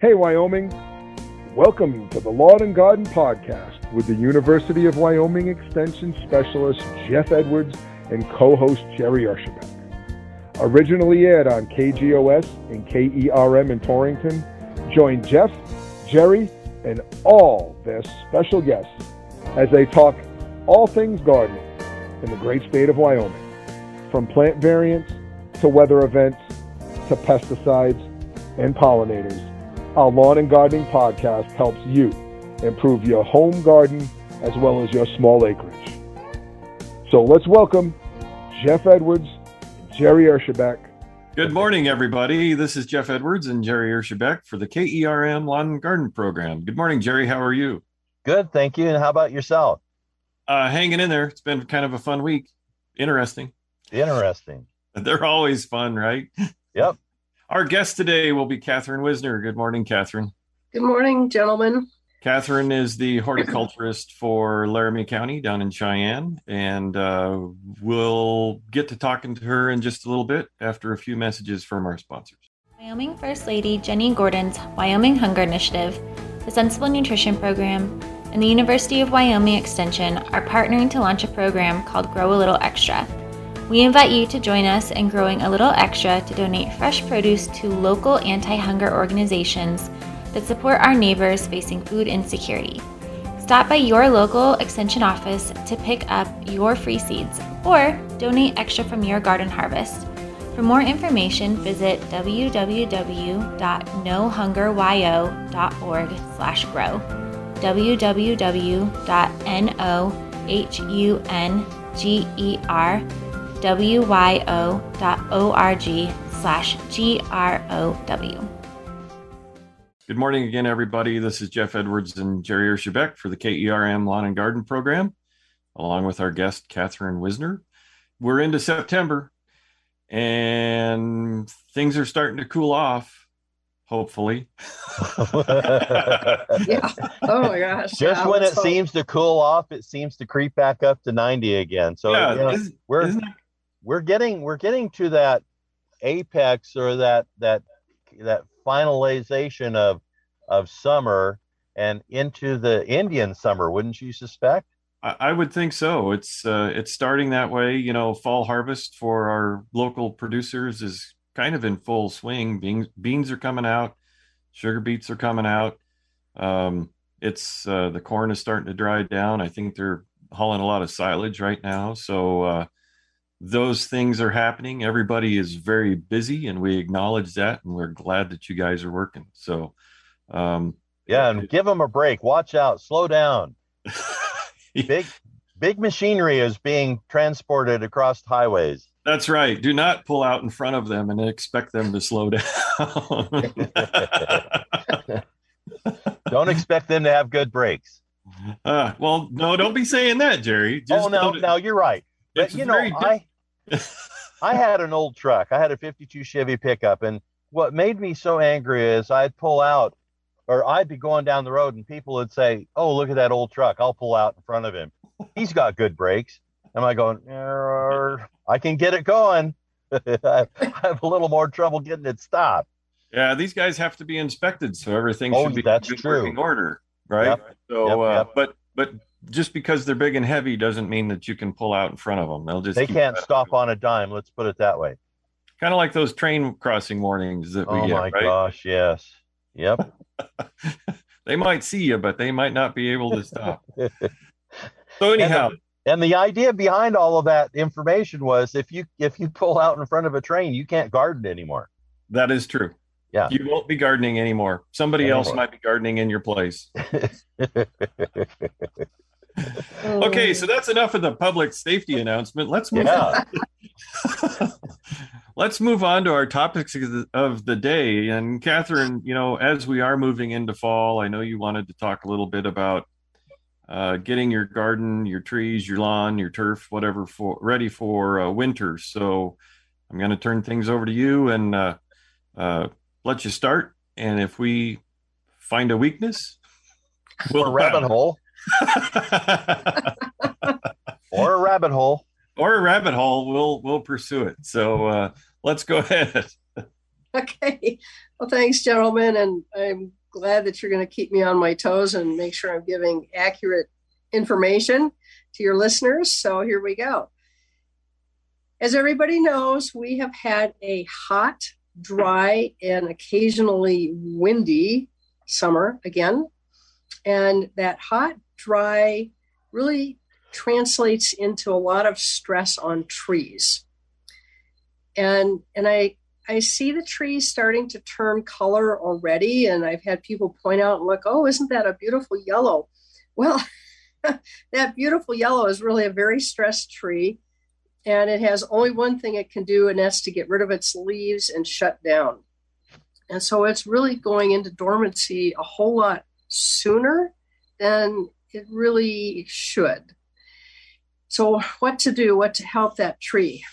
Hey, Wyoming. Welcome to the Lawn and Garden Podcast with the University of Wyoming Extension Specialist Jeff Edwards and co host Jerry Urshabek. Originally aired on KGOS and KERM in Torrington, join Jeff, Jerry, and all their special guests as they talk all things gardening in the great state of Wyoming. From plant variants to weather events to pesticides and pollinators, our lawn and gardening podcast helps you improve your home garden as well as your small acreage. So let's welcome Jeff Edwards and Jerry Urshabek. Good morning, everybody. This is Jeff Edwards and Jerry Urshabek for the KERM Lawn and Garden Program. Good morning, Jerry. How are you? Good, thank you. And how about yourself? Uh, hanging in there. It's been kind of a fun week. Interesting. Interesting. They're always fun, right? Yep. Our guest today will be Catherine Wissner. Good morning, Catherine. Good morning, gentlemen. Catherine is the horticulturist for Laramie County down in Cheyenne, and uh, we'll get to talking to her in just a little bit after a few messages from our sponsors. Wyoming First Lady Jennie Gordon's Wyoming Hunger Initiative, the Cent$ible Nutrition Program, and the University of Wyoming Extension are partnering to launch a program called Grow a Little Extra. We invite you to join us in growing a little extra to donate fresh produce to local anti hunger organizations that support our neighbors facing food insecurity. Stop by your local extension office to pick up your free seeds or donate extra from your garden harvest. For more information, visit www.nohungerwyo.org slash grow www.nohungerwyo.org slash G-R-O-W. Good morning again, everybody. This is Jeff Edwards and Jerry Urshabek for the KERM Lawn and Garden Program, along with our guest, Catherine Wissner. We're into September and things are starting to cool off, hopefully. Yeah. Oh my gosh. Just Yeah, when it let's hope. seems to cool off, it seems to creep back up to 90 again. So yeah, you know, isn't- we're isn't it- we're getting we're getting to that apex or that that that finalization of of summer and into the Indian summer, wouldn't you suspect? I, I would think so. It's uh, it's starting that way. You know, fall harvest for our local producers is kind of in full swing. Beans beans are coming out, sugar beets are coming out. Um, it's uh, the corn is starting to dry down. I think they're hauling a lot of silage right now. So uh, those things are happening. Everybody is very busy, and we acknowledge that, and we're glad that you guys are working. So. Um, Yeah, and give them a break. Watch out. Slow down. Big big machinery is being transported across highways. That's right. Do not pull out in front of them and expect them to slow down. Don't expect them to have good brakes. uh, well, no, don't be saying that, Jerry. oh no, no, you're right. But you know, very I I had an old truck. I had a 52 Chevy pickup, and what made me so angry is I'd pull out, or I'd be going down the road, and people would say, "Oh, look at that old truck." I'll pull out in front of him. He's got good brakes. Am I going? "Er, I can get it going. I have a little more trouble getting it stopped. yeah, these guys have to be inspected, so everything Oh, should be that's in true. working order, right? Yep, So, yep, uh, yep. but but just because they're big and heavy doesn't mean that you can pull out in front of them. They'll just They can't stop on a dime. Let's put it that way. Kind of like those train crossing warnings that we Oh get, Oh my right? gosh, yes. Yep. They might see you, but they might not be able to stop. So anyhow, And the idea behind all of that information was if you if you pull out in front of a train, you can't garden anymore. that is true. Yeah. You won't be gardening anymore. Somebody else might be gardening in your place. Oh, Okay, so that's enough of the public safety announcement. Let's move yeah. let's move on to our topics of the, of the day. And Catherine, you know, as we are moving into fall, I know you wanted to talk a little bit about uh, getting your garden, your trees, your lawn, your turf, whatever, for ready for uh, winter. So I'm going to turn things over to you and uh, uh, let you start. And if we find a weakness, Or a rabbit hole. Or a rabbit hole. or a rabbit hole, we'll we'll pursue it. So uh, let's go ahead. Okay. Well, thanks, gentlemen. And I'm glad that you're going to keep me on my toes and make sure I'm giving accurate information to your listeners. So here we go. As everybody knows, we have had a hot, dry, and occasionally windy summer again. And that hot, dry really translates into a lot of stress on trees. And and I I see the trees starting to turn color already, and I've had people point out and look, oh, isn't that a beautiful yellow? Well, that beautiful yellow is really a very stressed tree, and it has only one thing it can do, and that's to get rid of its leaves and shut down. And so it's really going into dormancy a whole lot sooner than it really should. So, what to do, what to help that tree?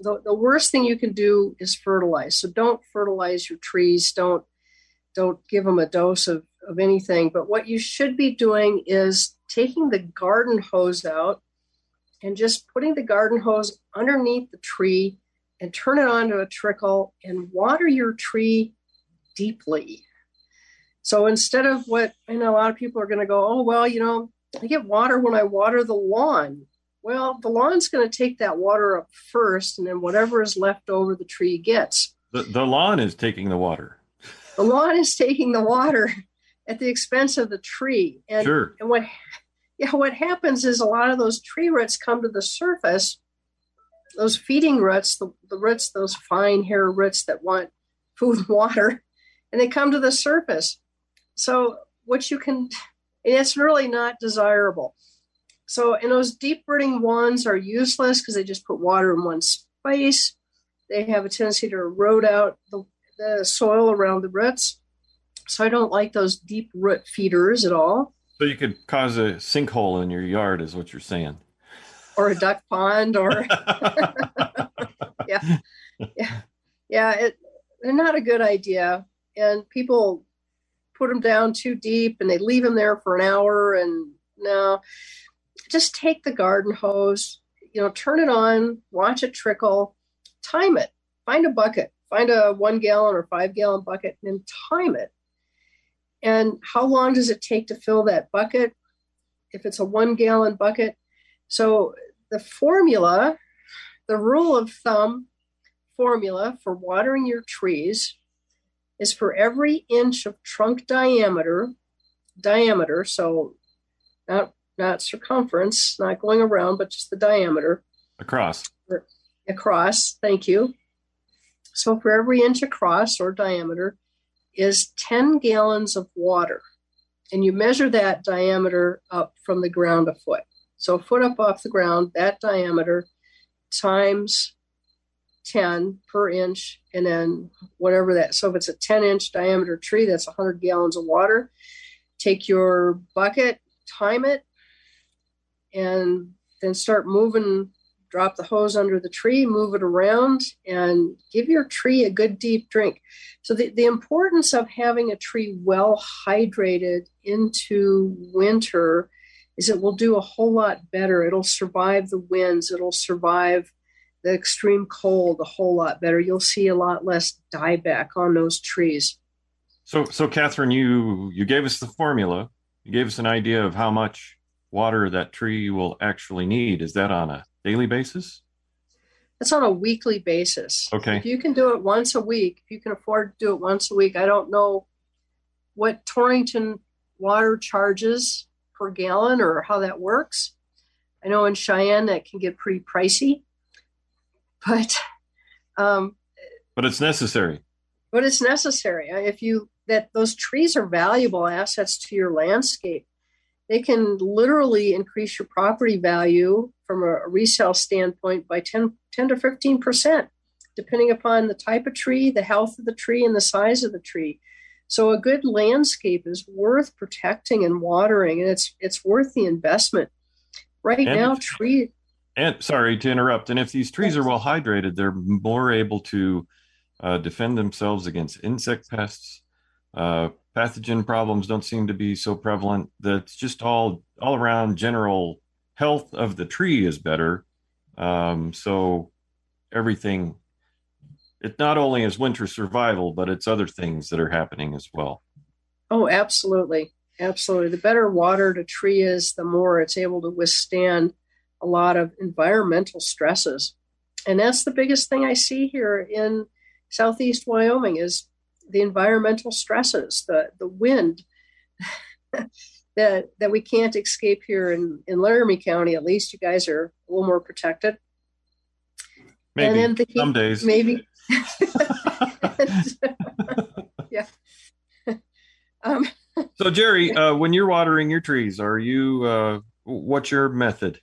The, the worst thing you can do is fertilize. So, don't fertilize your trees. Don't don't give them a dose of, of anything. But what you should be doing is taking the garden hose out and just putting the garden hose underneath the tree and turn it on to a trickle and water your tree deeply. So instead of what I know a lot of people are going to go, oh, well, you know, I get water when I water the lawn. Well, the lawn's going to take that water up first, and then whatever is left over, the tree gets. The, the lawn is taking the water. The lawn is taking the water at the expense of the tree. And, Sure. and what yeah, what happens is a lot of those tree roots come to the surface, those feeding roots, the, the roots, those fine hair roots that want food and water, and they come to the surface. So what you can it's really not desirable. So and those deep rooting wands are useless because they just put water in one space. They have a tendency to erode out the, the soil around the roots. So I don't like those deep root feeders at all. So you could cause a sinkhole in your yard, is what you're saying. Or a duck pond or yeah. Yeah. Yeah, it, they're not a good idea. And people put them down too deep and they leave them there for an hour and no. Just take the garden hose you know turn it on watch it trickle time it. Find a bucket find a one gallon or five gallon bucket and time it. And how long does it take to fill that bucket? If it's a one gallon bucket. So the formula the rule of thumb formula for watering your trees is for every inch of trunk diameter diameter so not not circumference not going around but just the diameter. Across. across thank you. So for every inch across or diameter is 10 gallons of water. And you measure that diameter up from the ground a foot. So a foot up off the ground that diameter times 10 per inch and then whatever that so if it's a 10 inch diameter tree that's 100 gallons of water. Take your bucket time it and then start moving drop the hose under the tree move it around and give your tree a good deep drink. So the, the importance of having a tree well hydrated into winter is it will do a whole lot better. It'll survive the winds. It'll survive the extreme cold a whole lot better. You'll see a lot less dieback on those trees. So, so Catherine, you you gave us the formula. You gave us an idea of how much water that tree will actually need. Is that on a daily basis? It's on a weekly basis. Okay. If you can do it once a week, if you can afford to do it once a week, I don't know what Torrington water charges per gallon or how that works. I know in Cheyenne that can get pretty pricey, but um, But it's necessary. but it's necessary. If you that those trees are valuable assets to your landscape they can literally increase your property value from a, resale standpoint by 10, 10 to 15 percent depending upon the type of tree the health of the tree and the size of the tree. So a good landscape is worth protecting and watering and it's it's worth the investment. Right And- now tree And sorry to interrupt. And if these trees are well hydrated, they're more able to uh, defend themselves against insect pests. Uh, pathogen problems don't seem to be so prevalent. That's just all all around general health of the tree is better. Um, so everything it not only is winter survival, but it's other things that are happening as well. Oh, absolutely. Absolutely. The better watered a tree is, the more it's able to withstand a lot of environmental stresses. And that's the biggest thing I see here in southeast Wyoming is the environmental stresses, the the wind that that we can't escape here in, in Laramie County. At least you guys are a little more protected. Maybe and the heat, some days. Maybe. yeah. um, so Jerry, uh, when you're watering your trees, are you uh, what's your method?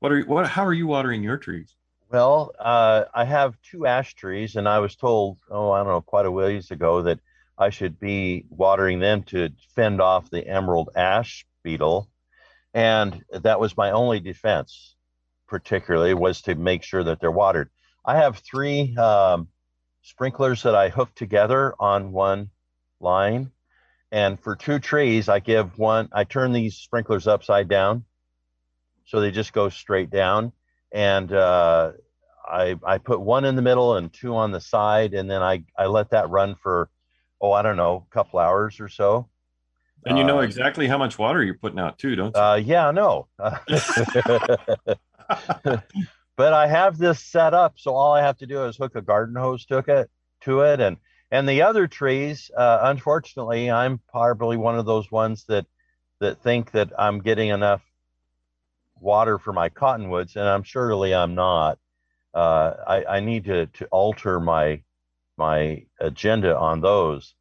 What are you, what? How are you watering your trees? Well, uh, I have two ash trees, and I was told, oh, I don't know, quite a ways ago that I should be watering them to fend off the emerald ash beetle, and that was my only defense. Particularly was to make sure that they're watered. I have three um, sprinklers that I hook together on one line, and for two trees, I give one. I turn these sprinklers upside down, so they just go straight down and uh, I I put one in the middle and two on the side, and then I I let that run for oh I don't know a couple hours or so. And you know uh, exactly how much water you're putting out too, don't you? Uh, yeah, no. but I have this set up, so all I have to do is hook a garden hose to it, to it, and and the other trees. Uh, unfortunately, I'm probably one of those ones that that think that I'm getting enough water for my cottonwoods, and I'm surely I'm not. Uh, I, I need to, to alter my my agenda on those.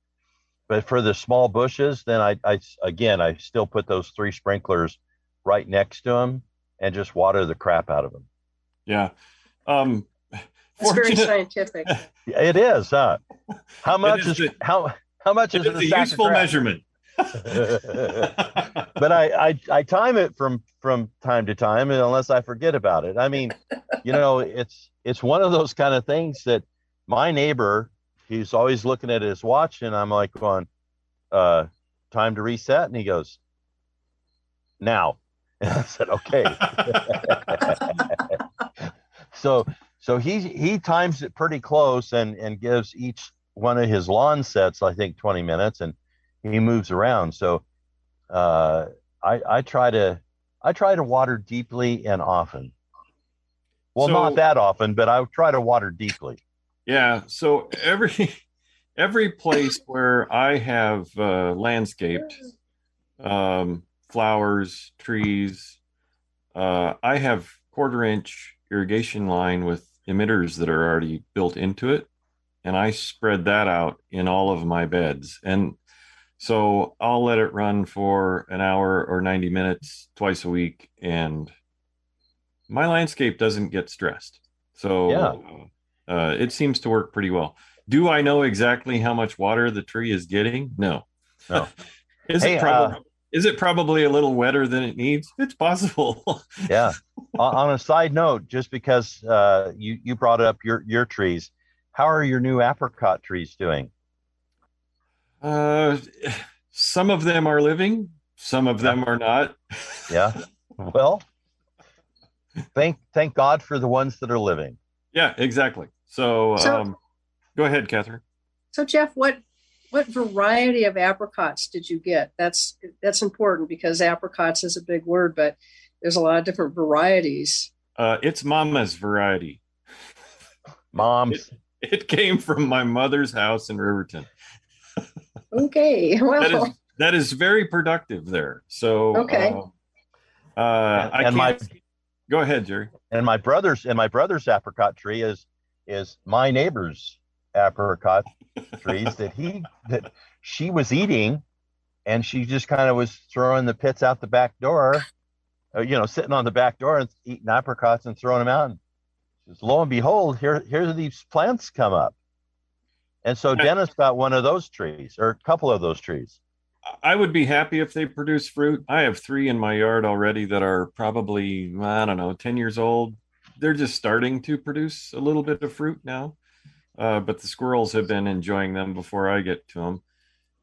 But for the small bushes, then I, I again I still put those three sprinklers right next to them and just water the crap out of them. Yeah. Um, it's very scientific. It is, huh? How much is, is how how much is, is a useful measurement? but I, I I time it from from time to time unless I forget about it. I mean, you know, it's it's one of those kind of things that my neighbor, he's always looking at his watch and I'm like going, uh, time to reset. And he goes, now. And I said, okay. so so he he times it pretty close and and gives each one of his lawn sets, I think, 20 minutes. And he moves around. So uh, I, I try to I try to water deeply and often. Well, so, not that often, but I try to water deeply. Yeah. So every every place where I have uh, landscaped um, flowers, trees, uh, I have quarter inch irrigation line with emitters that are already built into it, and I spread that out in all of my beds. And so I'll let it run for an hour or 90 minutes twice a week, and my landscape doesn't get stressed. So yeah. uh, it seems to work pretty well. Do I know exactly how much water the tree is getting? No. No. is hey, it probably uh, is it probably a little wetter than it needs? It's possible. yeah. On a side note, just because uh, you you brought up your your trees, how are your new apricot trees doing? Uh, some of them are living, some of them are not. yeah. Well, thank thank God for the ones that are living. Yeah, exactly. So, so um, go ahead, Catherine. So, Jeff, what what variety of apricots did you get? That's that's important because apricots is a big word, but there's a lot of different varieties. Uh, it's Mama's variety. Mom's. It, it, came from my mother's house in Riverton. Okay. Well, that is, that is very productive there. So, okay. Uh, uh, I and can't. My, go ahead, Jerry. And my brother's and my brother's apricot tree is is my neighbor's apricot trees that he that she was eating, and she just kind of was throwing the pits out the back door, uh, you know, sitting on the back door and eating apricots and throwing them out. And lo and behold, here here these plants come up. And so Dennis got one of those trees or a couple of those trees. I would be happy if they produce fruit. I have three in my yard already that are probably, I don't know, 10 years old. They're just starting to produce a little bit of fruit now. Uh, but the squirrels have been enjoying them before I get to them.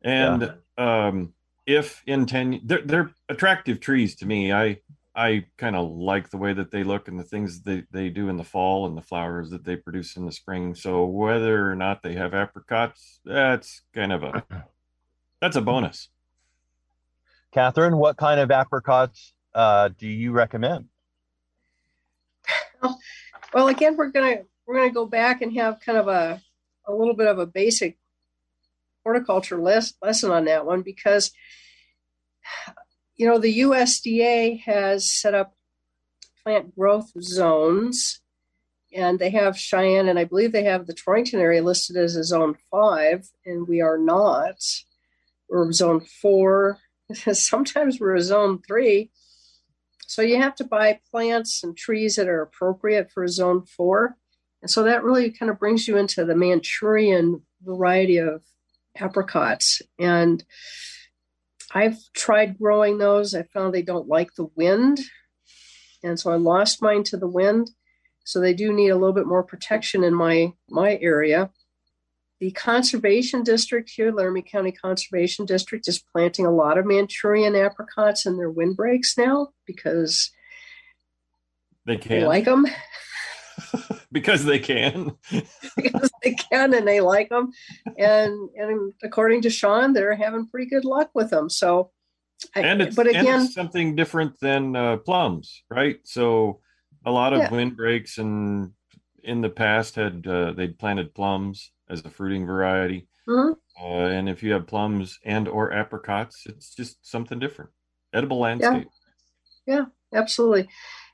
And yeah. um, if in 10, they're, they're attractive trees to me. I, I kind of like the way that they look and the things they, they do in the fall and the flowers that they produce in the spring. So whether or not they have apricots, that's kind of a that's a bonus. Catherine, what kind of apricots uh, do you recommend? Well, again, we're gonna we're gonna go back and have kind of a a little bit of a basic horticulture les- lesson on that one because you know the USDA has set up plant growth zones and they have Cheyenne and I believe they have the Torrington area listed as a zone five and we are not. We're zone four. Sometimes we're a zone three. So you have to buy plants and trees that are appropriate for zone four. And so that really kind of brings you into the Manchurian variety of apricots. And I've tried growing those. I found they don't like the wind. And so I lost mine to the wind. So they do need a little bit more protection in my my area. The conservation district here, Laramie County Conservation District, is planting a lot of Manchurian apricots in their windbreaks now because They they can like them. because they can. because they can and they like them. And and according to Sean, they're having pretty good luck with them. So, I, and it's but and again, it's something different than uh, plums, right? So a lot of Yeah. windbreaks and in the past had uh, they'd planted plums as a fruiting variety, mhm, uh, and if you have plums and or apricots, it's just something different. Edible landscape. Yeah, absolutely.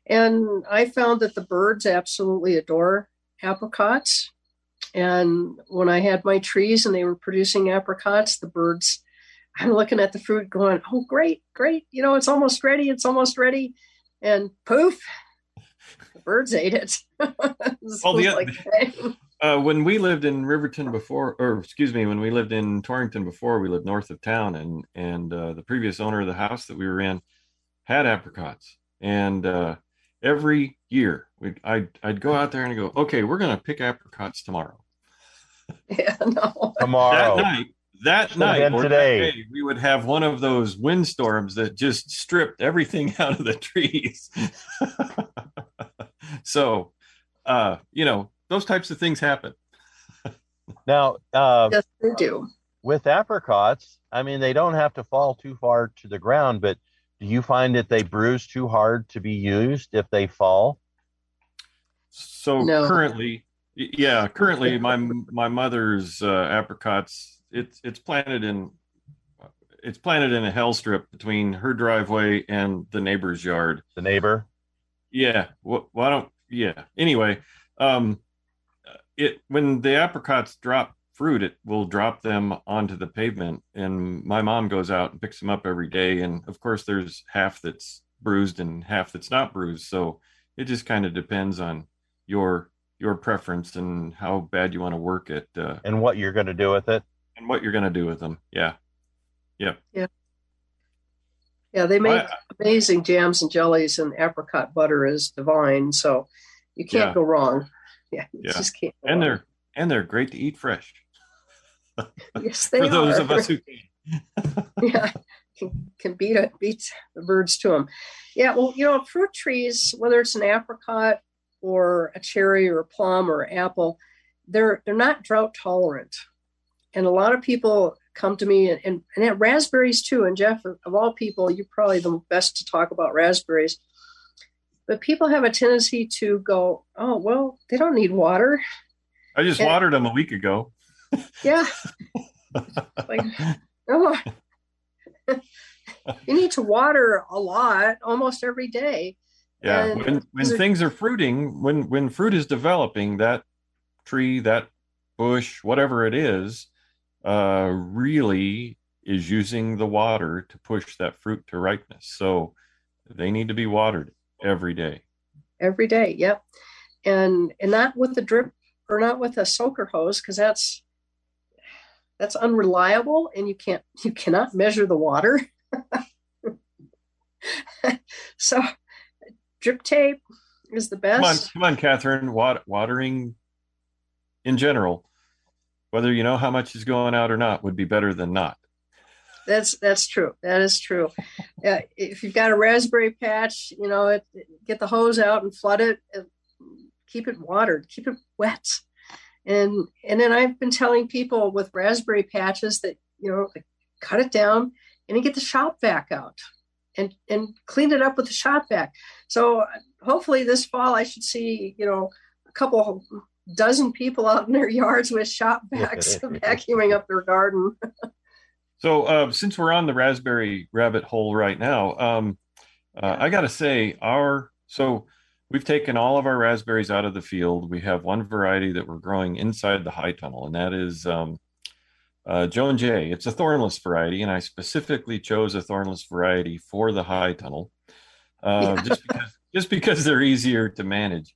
And I found that the birds absolutely adore apricots. And when I had my trees and they were producing apricots, the birds, I'm looking at the fruit going, oh, great, great. You know, it's almost ready. It's almost ready. And poof, the birds ate it. Well, the like, Uh, when we lived in Riverton before, or excuse me, when we lived in Torrington before, we lived north of town, and and uh, the previous owner of the house that we were in had apricots, and uh, every year we I'd I'd go out there and go, okay, we're gonna pick apricots tomorrow. yeah, no. Tomorrow. That night, that Should've night or today. that day, we would have one of those windstorms that just stripped everything out of the trees. so, uh, you know, those types of things happen. Now, uh, Yes, they do. with apricots, I mean, they don't have to fall too far to the ground, but do you find that they bruise too hard to be used if they fall? So No. currently, yeah, currently my my mother's uh, apricots it's it's planted in it's planted in a hell strip between her driveway and the neighbor's yard. The neighbor? Yeah, wh- why don't yeah. Anyway, um, it when the apricots drop fruit, it will drop them onto the pavement, and my mom goes out and picks them up every day. And of course, there's half that's bruised and half that's not bruised, so it just kind of depends on your your preference and how bad you want to work it uh, And what you're going to do with it? and what you're going to do with them. Yeah, Yeah, yeah, yeah. they make I- amazing jams and jellies, and apricot butter is divine. So you can't Yeah. go wrong. Yeah, you Yeah. just can't. Go and wrong. they're and they're great to eat fresh yes, they for those are. of us who can. yeah, can, can beat it, beat the birds to them. Yeah, well, you know, fruit trees, whether it's an apricot or a cherry or a plum or apple, they're they're not drought tolerant, and a lot of people come to me and and, and raspberries too. And Jeff, of all people, you're probably the best to talk about raspberries. But people have a tendency to go, oh well, they don't need water. I just And- watered them a week ago. Yeah, like no. you need to water a lot, almost every day. Yeah, And when when things are fruiting, when when fruit is developing, that tree, that bush, whatever it is, uh, really is using the water to push that fruit to ripeness. So they need to be watered every day. every day yep and and not with the drip or not with a soaker hose because that's that's unreliable and you can't you cannot measure the water so drip tape is the Come on, best come on, Catherine. Wat- watering in general, whether you know how much is going out or not, would be better than not. that's that's true that is true uh, if you've got a raspberry patch, you know, it, get the hose out and flood it. Keep it watered. Keep it wet. And and then I've been telling people with raspberry patches that you know cut it down and get the shop vac out and and clean it up with the shop vac. So hopefully this fall I should see you know a couple dozen people out in their yards with shop vacs vacuuming up their garden. so uh, since we're on the raspberry rabbit hole right now, um, uh, I got to say our so we've taken all of our raspberries out of the field. We have one variety that we're growing inside the high tunnel, and that is um, uh, Joan J. It's a thornless variety, and I specifically chose a thornless variety for the high tunnel, uh, yeah. just because just because they're easier to manage.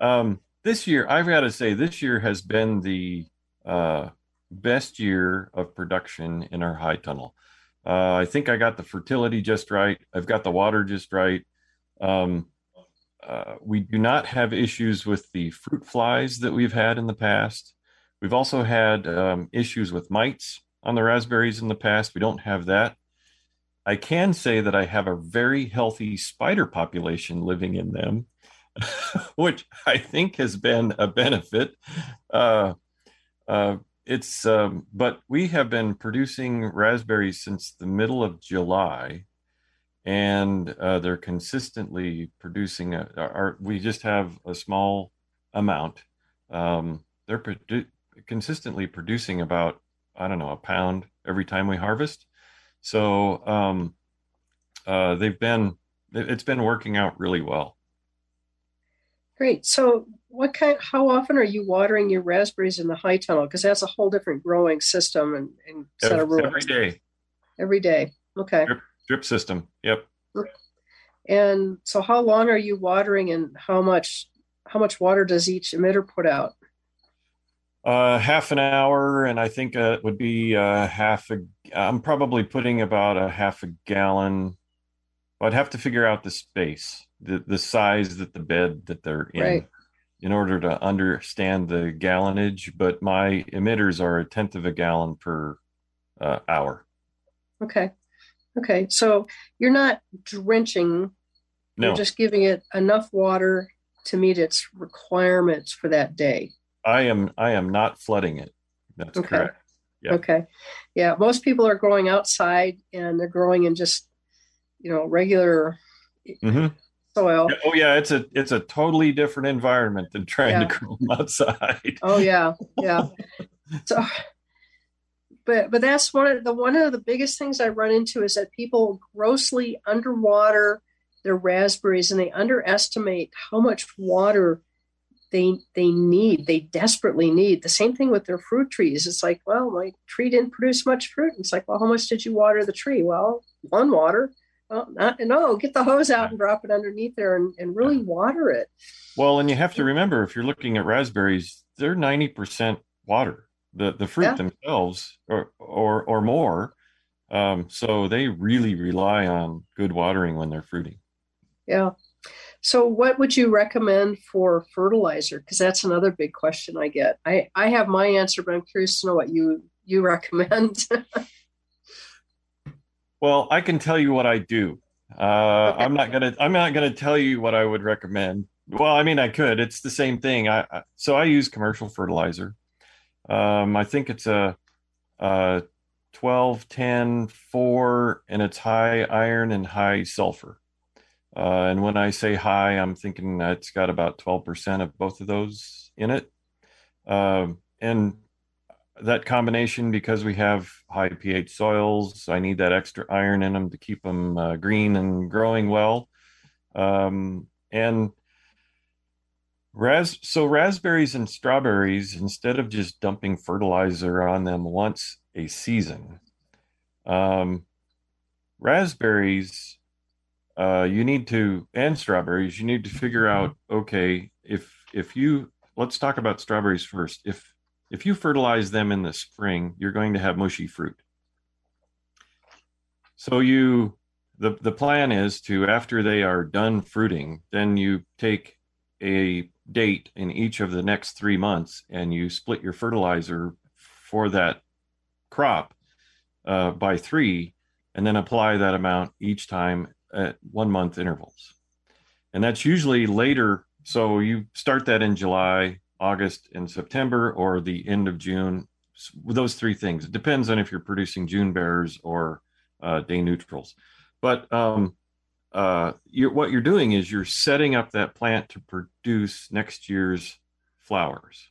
Um, this year, I've got to say, this year has been the uh, best year of production in our high tunnel. Uh, I think I got the fertility just right. I've got the water just right. Um, uh, we do not have issues with the fruit flies that we've had in the past. We've also had um, issues with mites on the raspberries in the past. We don't have that. I can say that I have a very healthy spider population living in them, which I think has been a benefit. Uh, uh, it's um, but we have been producing raspberries since the middle of July, and uh, they're consistently producing. A, our, we just have a small amount. Um, they're produ- consistently producing about I don't know a pound every time we harvest. So um, uh, they've been it's been working out really well. Great. So what kind how often are you watering your raspberries in the high tunnel? Because that's a whole different growing system and, and set every, of rules. Every day. Every day. Okay. Drip, drip system. Yep. And so how long are you watering and how much how much water does each emitter put out? Uh, half an hour, and I think uh, it would be uh, half a. I'm probably putting about a half a gallon. I'd have to figure out the space, the the size that the bed that they're in, right. in order to understand the gallonage. But my emitters are a tenth of a gallon per uh, hour. Okay, okay. So you're not drenching. No. You're just giving it enough water to meet its requirements for that day. I am I am not flooding it. That's Okay. correct. Yeah. Okay. Yeah. Most people are growing outside and they're growing in just, you know, regular hmm soil. Oh yeah, it's a it's a totally different environment than trying Yeah. to grow them outside. Oh yeah. Yeah. so but but that's one of the one of the biggest things I run into is that people grossly underwater their raspberries and they underestimate how much water they they need they desperately need. The same thing with their fruit trees. It's like well my tree didn't produce much fruit. And it's like well how much did you water the tree? Well one water. Well not no get the hose out and drop it underneath there and, and really water it. Well, and you have to remember if you're looking at raspberries, they're ninety percent water. The the fruit Yeah. themselves, or or or more. Um, so they really rely on good watering when they're fruiting. yeah so what would you recommend for fertilizer because that's another big question i get i i have my answer but i'm curious to know what you you recommend Well, I can tell you what I do. Uh, I'm not gonna. I'm not gonna tell you what I would recommend. Well, I mean, I could. It's the same thing. I, I so I use commercial fertilizer. Um, I think it's a, a 12, 10, 4, and it's high iron and high sulfur. Uh, and when I say high, I'm thinking it's got about 12% of both of those in it. Um, and that combination, because we have high pH soils, I need that extra iron in them to keep them uh, green and growing well. Um, and ras so raspberries and strawberries, instead of just dumping fertilizer on them once a season, um, raspberries uh, you need to and strawberries you need to figure out okay if if you let's talk about strawberries first. If if you fertilize them in the spring you're going to have mushy fruit. So you the the plan is to after they are done fruiting then you take a date in each of the next three months and you split your fertilizer for that crop uh, by three and then apply that amount each time at one month intervals. And that's usually later. So you start that in July, August, and September, or the end of June. Those three things. It depends on if you're producing June bears or uh, day neutrals. But um, uh, you're, what you're doing is you're setting up that plant to produce next year's flowers.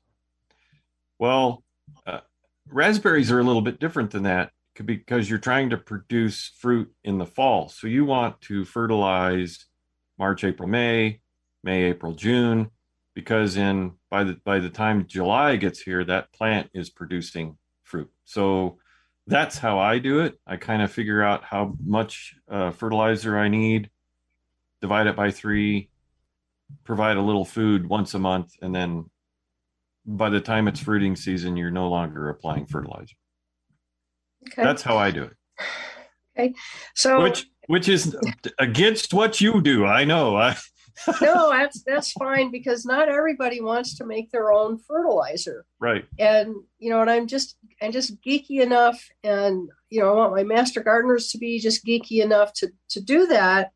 Well, uh, raspberries are a little bit different than that because you're trying to produce fruit in the fall. So you want to fertilize March, April, May, May, April, June, because in by the by the time July gets here, that plant is producing fruit. So that's how I do it. I kind of figure out how much uh, fertilizer I need, divide it by three, provide a little food once a month, and then by the time it's fruiting season, you're no longer applying fertilizer. Okay. That's how I do it. Okay. So which which is against what you do. I know. I no, that's that's fine because not everybody wants to make their own fertilizer. Right. And you know, and I'm just I'm just geeky enough and you know, I want my master gardeners to be just geeky enough to to do that.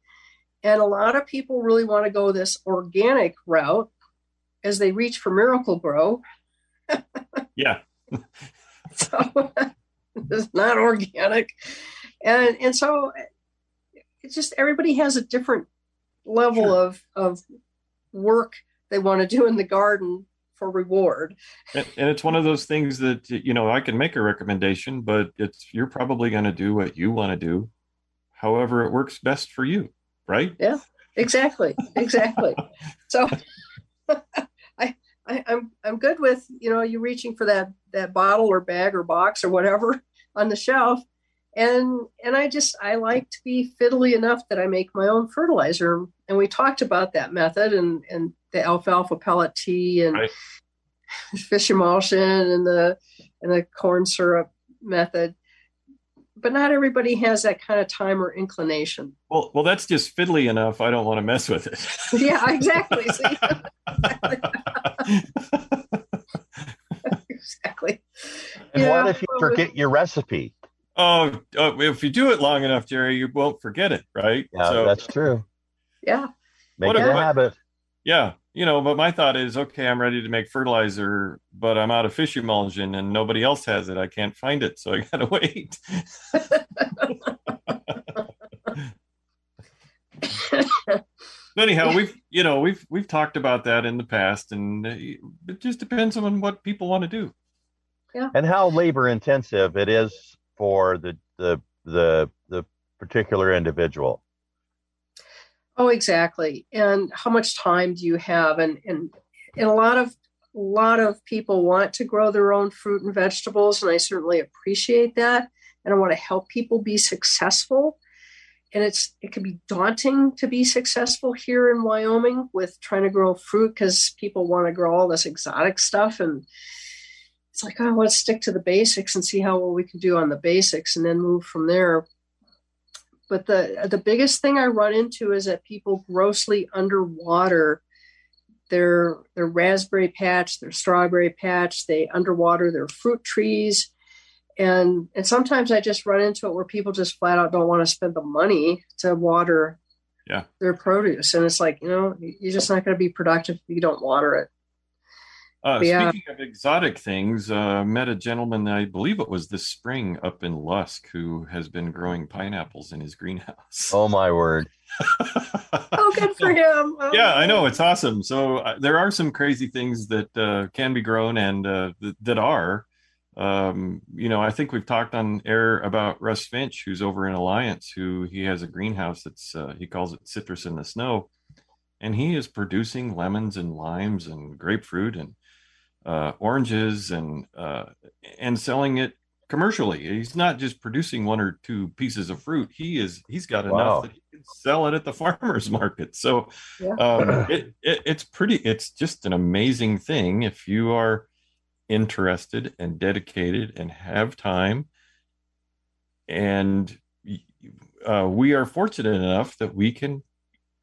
And a lot of people really want to go this organic route as they reach for Miracle-Gro. yeah. so it's not organic. And and so it's just everybody has a different level sure. of of work they want to do in the garden for reward. And, and, it's one of those things that you know I can make a recommendation, but it's you're probably going to do what you want to do, however it works best for you, right? Yeah, exactly, exactly. so I, I I'm I'm good with you know you reaching for that that bottle or bag or box or whatever on the shelf and and i just i like to be fiddly enough that i make my own fertilizer. And we talked about that method and and the alfalfa pellet tea and right. fish emulsion and the and the corn syrup method. But not everybody has that kind of time or inclination. Well well that's just fiddly enough. I don't want to mess with it. Yeah exactly. Exactly. And yeah, what if you forget your recipe Oh, oh, if you do it long enough, Jerry, you won't forget it, right? Yeah, so, that's true. Yeah. Make it a habit. Yeah. You know, but my thought is okay, I'm ready to make fertilizer, but I'm out of fish emulsion and nobody else has it. I can't find it. So I got to wait. anyhow, we've you know we've we've talked about that in the past, and it just depends on what people want to do. Yeah. And how labor intensive it is for the the the the particular individual? Oh exactly. And how much time do you have? And and, and a lot of a lot of people want to grow their own fruit and vegetables and i certainly appreciate that. And i want to help people be successful. And it's it can be daunting to be successful here in wyoming with trying to grow fruit because people want to grow all this exotic stuff. And it's like, oh, let's stick to the basics and see how well we can do on the basics and then move from there. But the the biggest thing I run into is that people grossly underwater their their raspberry patch, their strawberry patch, they underwater their fruit trees. And and sometimes I just run into it where people just flat out don't want to spend the money to water yeah. their produce. And it's like, you know, you're just not going to be productive if you don't water it. Uh, yeah. Speaking of exotic things, uh, met a gentleman, I believe it was this spring up in Lusk, who has been growing pineapples in his greenhouse. Oh, my word. oh, good for him. Oh, yeah, I know. It's awesome. So uh, there are some crazy things that uh, can be grown and uh, th- that are. Um, you know, I think we've talked on air about Russ Finch, who's over in Alliance, who he has a greenhouse that's, uh, he calls it citrus in the snow. And he is producing lemons and limes and grapefruit and uh, oranges and uh, and selling it commercially. He's not just producing one or two pieces of fruit. He is he's got wow. enough that he can sell it at the farmers market. So yeah. um, it, it, it's pretty. It's just an amazing thing if you are interested and dedicated and have time. And uh, we are fortunate enough that we can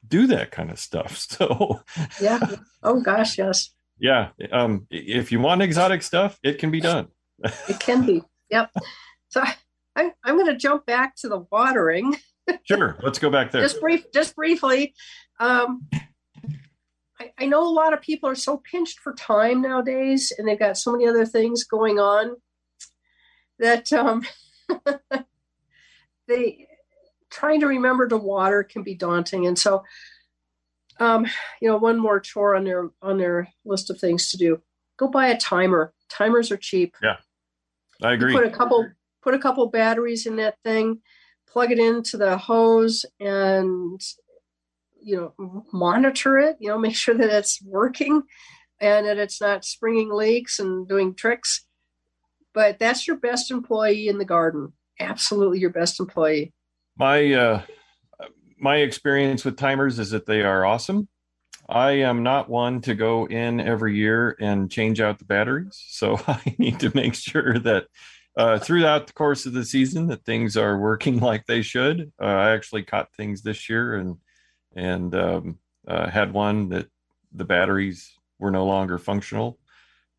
do that kind of stuff. So yeah. Oh gosh, yes yeah um if you want exotic stuff it can be done it can be yep so I, I'm going to jump back to the watering. Sure, let's go back there. just brief, just briefly. Um, I, I know a lot of people are so pinched for time nowadays, and they've got so many other things going on that um, they trying to remember to water can be daunting. And so, um, you know, one more chore on their on their list of things to do: go buy a timer. Timers are cheap. Yeah, I You agree. put a couple put a couple batteries in that thing plug it into the hose and you know monitor it you know make sure that it's working and that it's not springing leaks and doing tricks but that's your best employee in the garden absolutely your best employee my uh, my experience with timers is that they are awesome. I am not one to go in every year and change out the batteries, so I need to make sure that uh, throughout the course of the season that things are working like they should. Uh, I actually caught things this year and and um, uh, had one that the batteries were no longer functional.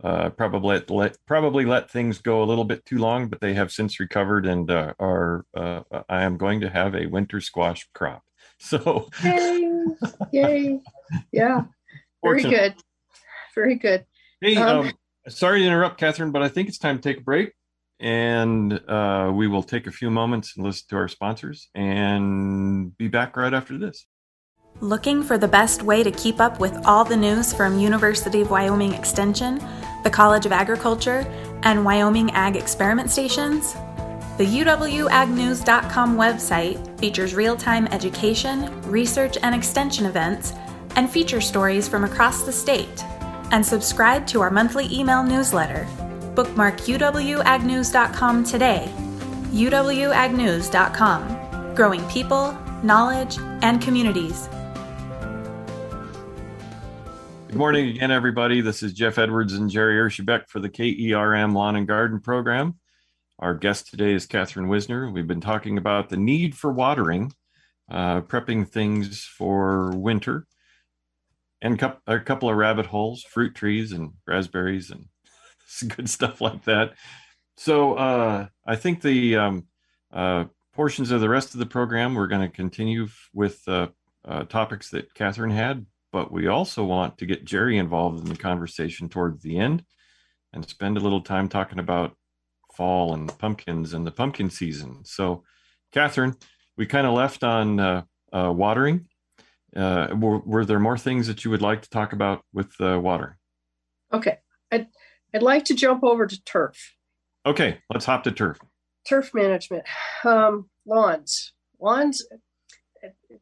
Uh, probably let, let probably let things go a little bit too long, but they have since recovered and uh, are. Uh, I am going to have a winter squash crop. So yay yay yeah very good very good Hey, Um, um, sorry to interrupt, Catherine, but I think it's time to take a break. And uh, we will take a few moments and listen to our sponsors and be back right after this. Looking for the best way to keep up with all the news from University of Wyoming Extension, the College of Agriculture, and Wyoming Ag Experiment Stations? The UWAgnews.com website features real time education, research, and extension events, and feature stories from across the state. And subscribe to our monthly email newsletter. Bookmark UWAgnews.com today. UWAgnews.com, growing people, knowledge, and communities. Good morning again, everybody. This is Jeff Edwards and Jerry Erschebeck for the KERM Lawn and Garden Program. Our guest today is Catherine Wissner. We've been talking about the need for watering, uh, prepping things for winter, and a couple of rabbit holes, fruit trees, and raspberries, and some good stuff like that. So uh, I think the um, uh, portions of the rest of the program we're going to continue f- with uh, uh, topics that Catherine had, but we also want to get Jerry involved in the conversation towards the end and spend a little time talking about fall and pumpkins and the pumpkin season. So, Catherine, we kind of left on uh, uh, watering. Uh, were, were there more things that you would like to talk about with uh, water? okay i'd i'd like to jump over to turf Okay, let's hop to turf. turf management, um, lawns, lawns.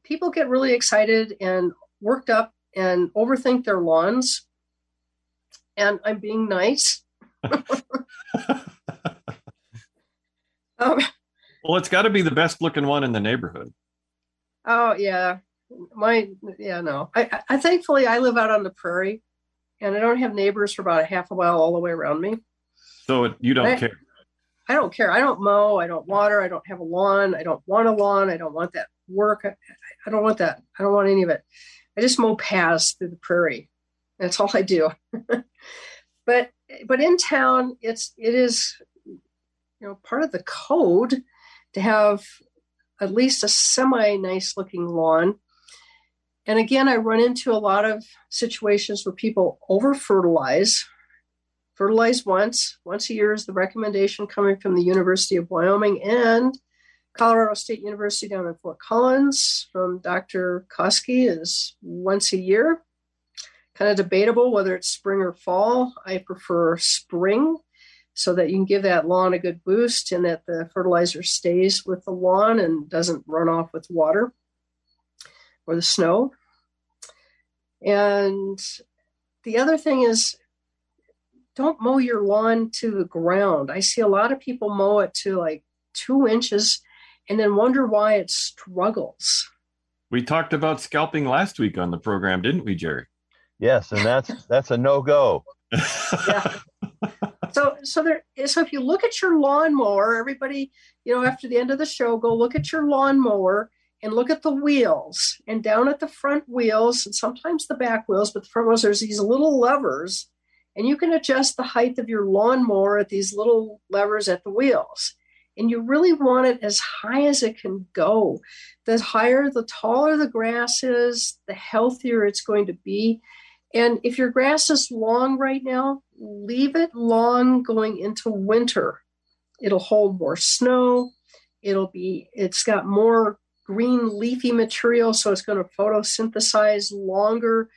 People get really excited and worked up and overthink their lawns. And I'm being nice. Um, Well, it's got to be the best looking one in the neighborhood. oh yeah, my yeah no. I, I I thankfully I live out on the prairie, and I don't have neighbors for about a half a mile all the way around me. So it, you don't Right. care. I don't care. I don't mow. I don't water. I don't have a lawn. I don't want a lawn. I don't want that work. I, I don't want that. I don't want any of it. I just mow paths through the prairie. That's all I do. but but in town, it's it is you know part of the code to have at least a semi nice looking lawn. And again, I run into a lot of situations where people over fertilize fertilize once. Once a year is the recommendation coming from the University of Wyoming and Colorado State University down in Fort Collins from Dr. Koski is once a year. Kind of debatable whether it's spring or fall. I prefer spring so that you can give that lawn a good boost and that the fertilizer stays with the lawn and doesn't run off with water or the snow. And the other thing is don't mow your lawn to the ground. I see a lot of people mow it to like two inches and then wonder why it struggles. We talked about scalping last week on the program, didn't we, Jerry? Yes, and that's that's a no go. Yeah. So so there so if you look at your lawnmower, everybody, you know, after the end of the show, go look at your lawnmower and look at the wheels and down at the front wheels and sometimes the back wheels, but the front wheels, there's these little levers, and you can adjust the height of your lawnmower at these little levers at the wheels. and you really want it as high as it can go. The higher, the taller the grass is, the healthier it's going to be. And if your grass is long right now, leave it long going into winter. It'll hold more snow. It'll be, it's got more green leafy material, so it's going to photosynthesize longer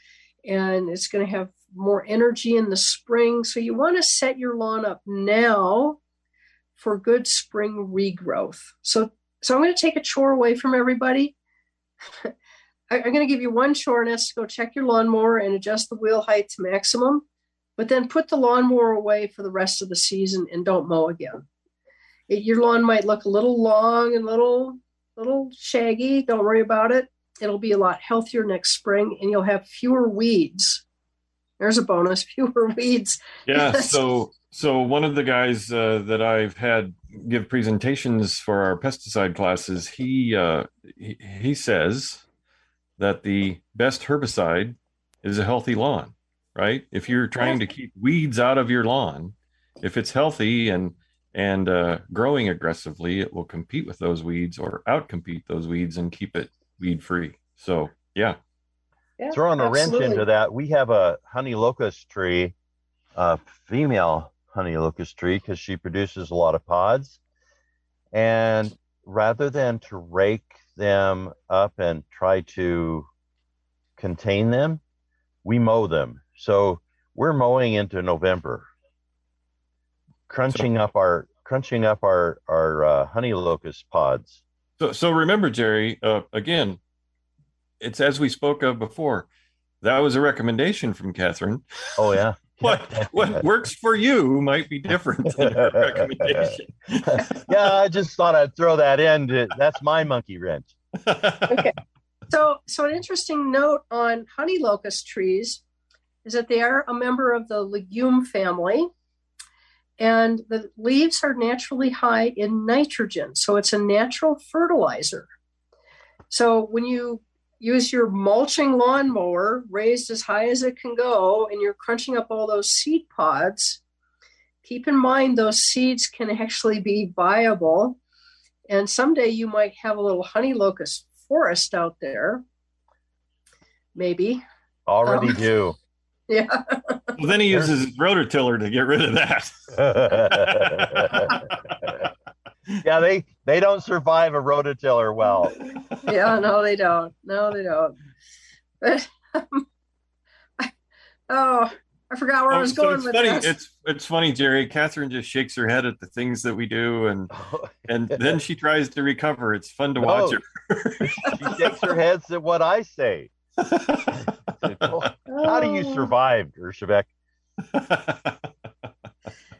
and it's going to have more energy in the spring. So you want to set your lawn up now for good spring regrowth. So, so I'm going to take a chore away from everybody. I'm going to give you one chore, and that's to go check your lawnmower and adjust the wheel height to maximum. But then put the lawnmower away for the rest of the season and don't mow again. It, your lawn might look a little long and little little shaggy. Don't worry about it. It'll be a lot healthier next spring, and you'll have fewer weeds. There's a bonus: fewer weeds. Yeah. so so one of the guys uh, that I've had give presentations for our pesticide classes, he, uh, he he says that the best herbicide is a healthy lawn, right? If you're trying to keep weeds out of your lawn, if it's healthy and and uh, growing aggressively, it will compete with those weeds or outcompete those weeds and keep it weed free. So yeah. yeah Throwing a wrench into that, we have a honey locust tree, a female honey locust tree because she produces a lot of pods. And rather than to rake them up and try to contain them, we mow them. So we're mowing into November, crunching so, up our crunching up our our uh, honey locust pods. So so remember, Jerry. Uh, again, it's as we spoke of before. That was a recommendation from Catherine. Oh yeah what what works for you might be different than her recommendation. yeah, I just thought I'd throw that in. To, that's my monkey wrench. okay. So, so an interesting note on honey locust trees is that they are a member of the legume family, and the leaves are naturally high in nitrogen. So it's a natural fertilizer. So when you use your mulching lawnmower raised as high as it can go and you're crunching up all those seed pods, keep in mind those seeds can actually be viable. And someday you might have a little honey locust forest out there. Maybe. Already um, do. Yeah. well, then he uses his rototiller to get rid of that. yeah, they they don't survive a rototiller well. yeah, no, they don't. No, they don't. But um, I, oh, I forgot where oh, I was so going it's with funny. this. It's it's funny, Jerry. Catherine just shakes her head at the things that we do, and and then she tries to recover. It's fun to no, watch her. she shakes her head at what I say. How do you survive, Urshabek?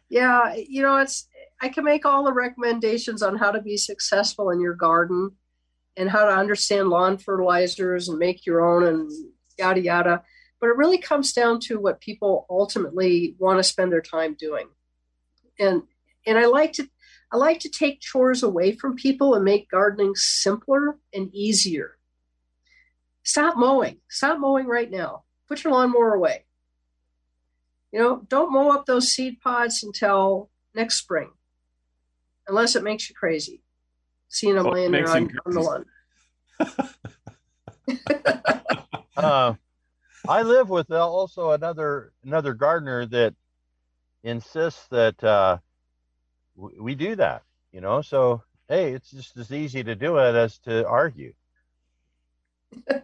yeah, you know, it's I can make all the recommendations on how to be successful in your garden and how to understand lawn fertilizers and make your own and yada yada. But it really comes down to what people ultimately want to spend their time doing. And and I like to I like to take chores away from people and make gardening simpler and easier. Stop mowing. Stop mowing right now. Put your lawnmower away. You know, don't mow up those seed pods until next spring unless it makes you crazy. Seeing them laying there on, on, the lawn. uh, I live with also another another gardener that insists that uh, w- we do that. You know, so hey, it's just as easy to do it as to argue.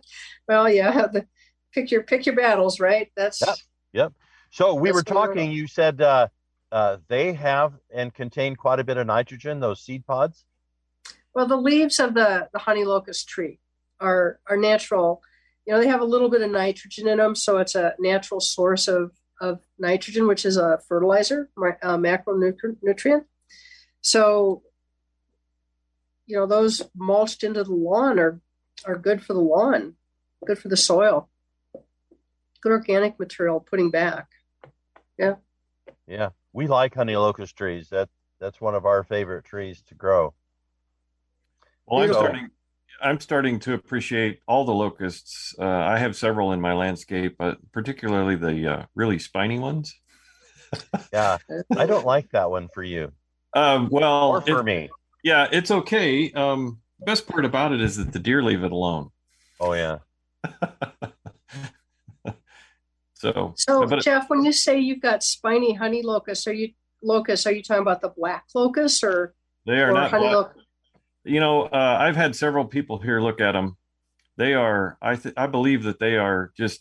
well, yeah, the, pick your pick your battles, right? That's yep. yep. So we were talking. You said uh, uh, they have and contain quite a bit of nitrogen, those seed pods? Well, the leaves of the, the honey locust tree are, are natural. You know, they have a little bit of nitrogen in them, so it's a natural source of, of nitrogen, which is a fertilizer, a macronutrient. So, you know, those mulched into the lawn are, are good for the lawn, good for the soil, good organic material putting back. Yeah. Yeah we like honey locust trees. That that's one of our favorite trees to grow. Well, I'm starting. I'm starting to appreciate all the locusts. Uh, I have several in my landscape, but particularly the uh, really spiny ones. yeah, I don't like that one for you. Um, well, or for it, me. Yeah, it's okay. Um, best part about it is that the deer leave it alone. Oh yeah. so, So, but Jeff, when you say you've got spiny honey locusts, are you locusts? Are you talking about the black locust or, they are or not. honey black- locust? you know, uh, I've had several people here look at them. They are, I th- I believe that they are just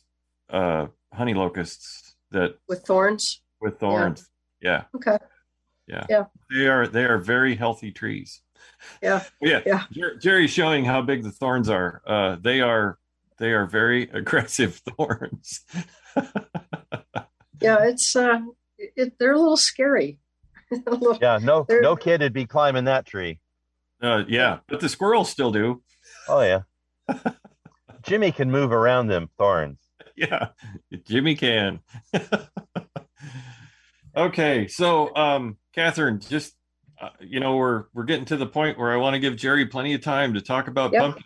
uh, honey locusts that with thorns? with thorns. Yeah. Okay. Yeah. Yeah. They are they are very healthy trees. Yeah. Yeah. Yeah. Jer- Jerry's showing how big the thorns are. Uh, they are they are very aggressive thorns. Yeah, it's uh, it, they're a little scary. A little- Yeah. No no kid would be climbing that tree. Uh, yeah, but the squirrels still do. Oh yeah. Jimmy can move around them thorns. Yeah, Jimmy can. okay, so um, Catherine, just uh, you know, we're we're getting to the point where I want to give Jerry plenty of time to talk about Yep. pumpkin.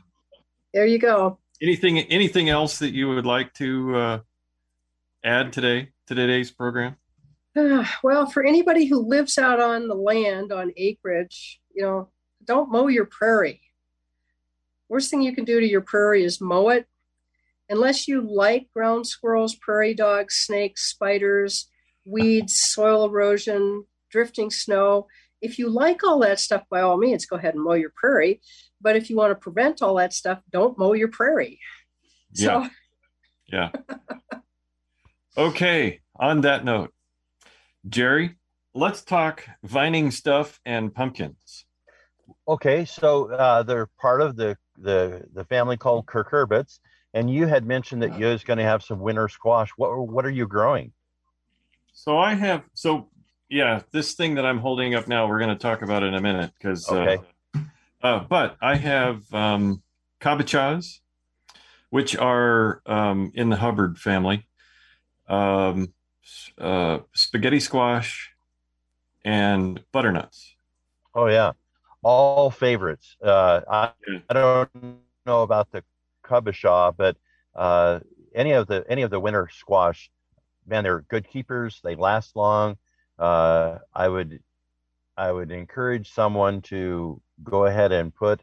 There you go. Anything anything else that you would like to uh, add today to today's program? Ah, well, for anybody who lives out on the land on acreage, you know, don't mow your prairie. Worst thing you can do to your prairie is mow it. Unless you like ground squirrels, prairie dogs, snakes, spiders, weeds, soil erosion, drifting snow. If you like all that stuff, by all means, go ahead and mow your prairie. But if you want to prevent all that stuff, don't mow your prairie. So, Yeah. Okay, on that note, Jerry, let's talk vining stuff and pumpkins. Okay, so uh, they're part of the the the family called cucurbits, and you had mentioned that you was going to have some winter squash. What what are you growing? So I have so yeah, this thing that I'm holding up now, we're going to talk about in a minute because Okay. uh, uh, but I have um, which are um, in the Hubbard family, um, uh, spaghetti squash, and butternuts. Oh yeah, all favorites. Uh, I Yeah. I don't know about the kabocha, but uh, any of the any of the winter squash, man, they're good keepers. They last long. Uh, I would I would encourage someone to go ahead and put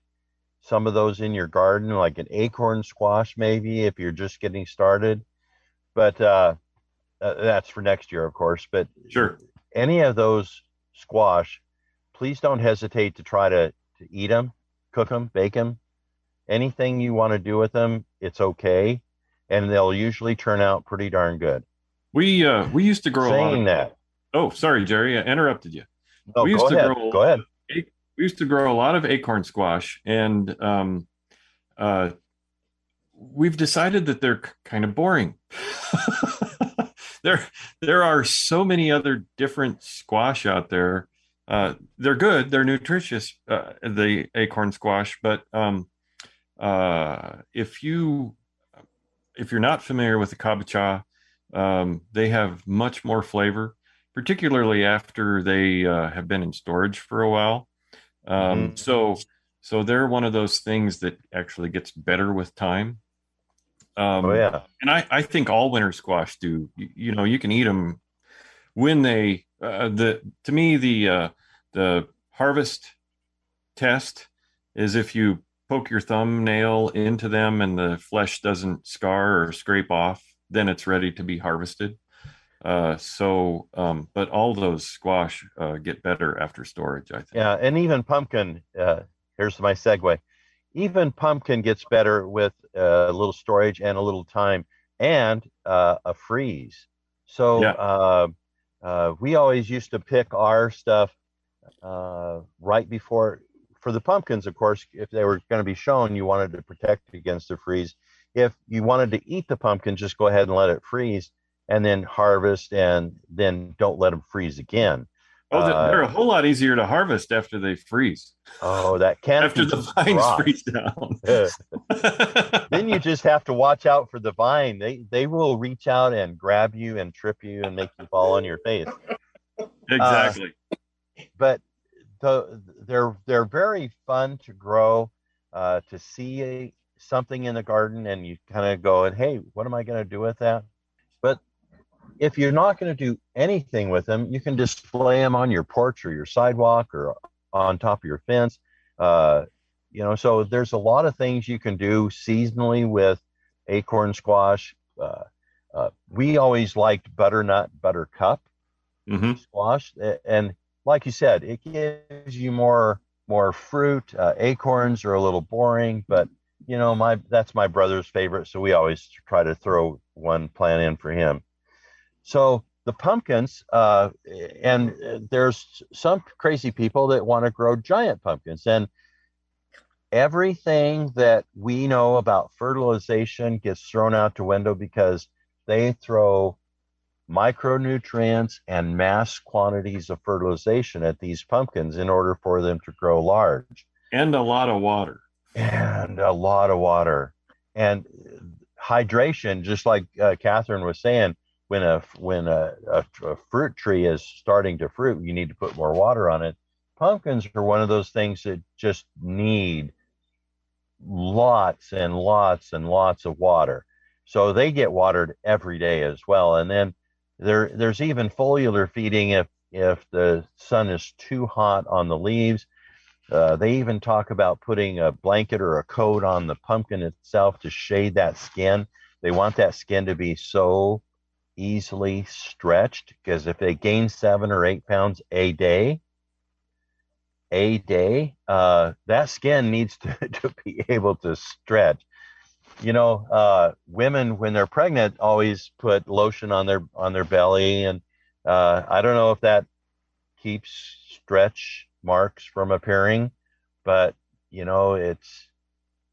some of those in your garden, like an acorn squash, maybe if you're just getting started. But uh, that's for next year, of course. But Sure. any of those squash, please don't hesitate to try to, to eat them, cook them, bake them. Anything you want to do with them, it's okay. And they'll usually turn out pretty darn good. We uh, we used to grow a lot Saying of that, Oh, sorry, Jerry, I interrupted you. no, we used to ahead. grow- Go ahead. we used to grow a lot of acorn squash and um, uh, we've decided that they're kind of boring there there are so many other different squash out there uh, they're good they're nutritious uh, the acorn squash but um, uh, if you if you're not familiar with the kabocha um, they have much more flavor particularly after they uh, have been in storage for a while. Um, Mhm. So, so they're one of those things that actually gets better with time. Um, Oh yeah. and I, I think all winter squash do. You, you know, you can eat them when they. Uh, the to me the uh, the harvest test is if you poke your thumbnail into them and the flesh doesn't scar or scrape off, then it's ready to be harvested. Uh, so, um, but all those squash uh, get better after storage. I think. Yeah, and even pumpkin. Uh, here's my segue. Even pumpkin gets better with uh, a little storage and a little time and uh, a freeze. So Yeah. uh, uh, we always used to pick our stuff uh, right before. For the pumpkins, of course, if they were going to be shown, you wanted to protect against the freeze. If you wanted to eat the pumpkin, just go ahead and let it freeze, and then harvest, and then don't let them freeze again. Oh, they're, Uh, they're a whole lot easier to harvest after they freeze. Oh, that canopy after the vines drops. freeze down. then you just have to watch out for the vine. They they will reach out and grab you and trip you and make you fall on your face. exactly. But the, they're they're very fun to grow. Uh, to see something in the garden and you kind of go, and hey, what am I going to do with that? If you're not going to do anything with them, you can display them on your porch or your sidewalk or on top of your fence. Uh, you know, so there's a lot of things you can do seasonally with acorn squash. Uh, uh, we always liked butternut buttercup hmm squash, and like you said, it gives you more more fruit. Uh, acorns are a little boring, but you know, my that's my brother's favorite, so we always try to throw one plant in for him. So the pumpkins, uh, and there's some crazy people that want to grow giant pumpkins, and everything that we know about fertilization gets thrown out the window because they throw micronutrients and mass quantities of fertilization at these pumpkins in order for them to grow large And a lot of water. and a lot of water and hydration just like uh, catherine was saying when a when a, a, a fruit tree is starting to fruit you need to put more water on it. Pumpkins are one of those things that just need lots and lots and lots of water. So they get watered every day as well. And then there there's even foliar feeding if if the sun is too hot on the leaves. Uh, they even talk about putting a blanket or a coat on the pumpkin itself to shade that skin. They want that skin to be so easily stretched because if they gain seven or eight pounds a day, a day, uh, that skin needs to, to be able to stretch. You know, uh, women when they're pregnant always put lotion on their on their belly, and uh, I don't know if that keeps stretch marks from appearing, but you know, it's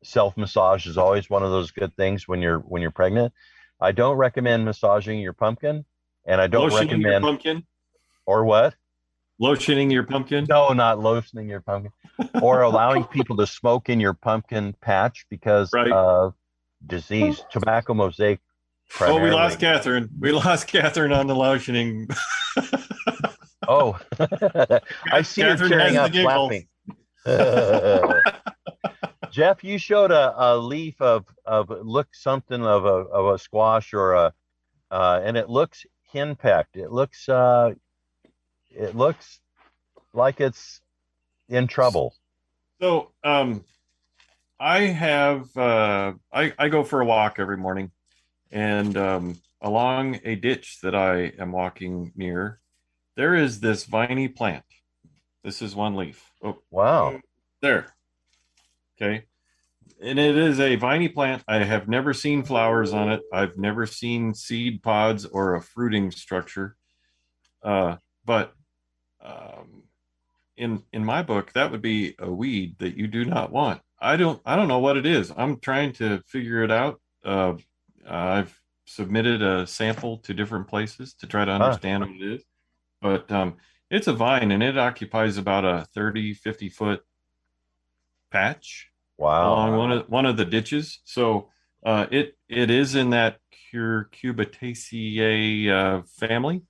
self massage is always one of those good things when you're when you're pregnant. I don't recommend massaging your pumpkin, and I don't Lotioning your recommend pumpkin. or what? Lotioning your pumpkin. No, not lotioning your pumpkin, or allowing people to smoke in your pumpkin patch because Right. of disease, tobacco mosaic. Oh, we lost Catherine. We lost Catherine on the lotioning. Oh, I see her Catherine tearing has up, laughing. Jeff, you showed a, a leaf of of look something of a of a squash or a, uh, and it looks henpecked. It looks uh, it looks like it's in trouble. So, um, I have uh, I I go for a walk every morning, and um, along a ditch that I am walking near, there is this viney plant. This is one leaf. Oh, Wow. there. Okay. And it is a viney plant. I have never seen flowers on it. I've never seen seed pods or a fruiting structure. Uh, but um, in in my book, that would be a weed that you do not want. I don't I don't know what it is. I'm trying to figure it out. Uh, I've submitted a sample to different places to try to understand what it is. But um, it's a vine and it occupies about a 30, 50 foot patch Wow. along one of one of the ditches. So uh, it it is in that Cucurbitaceae uh, family.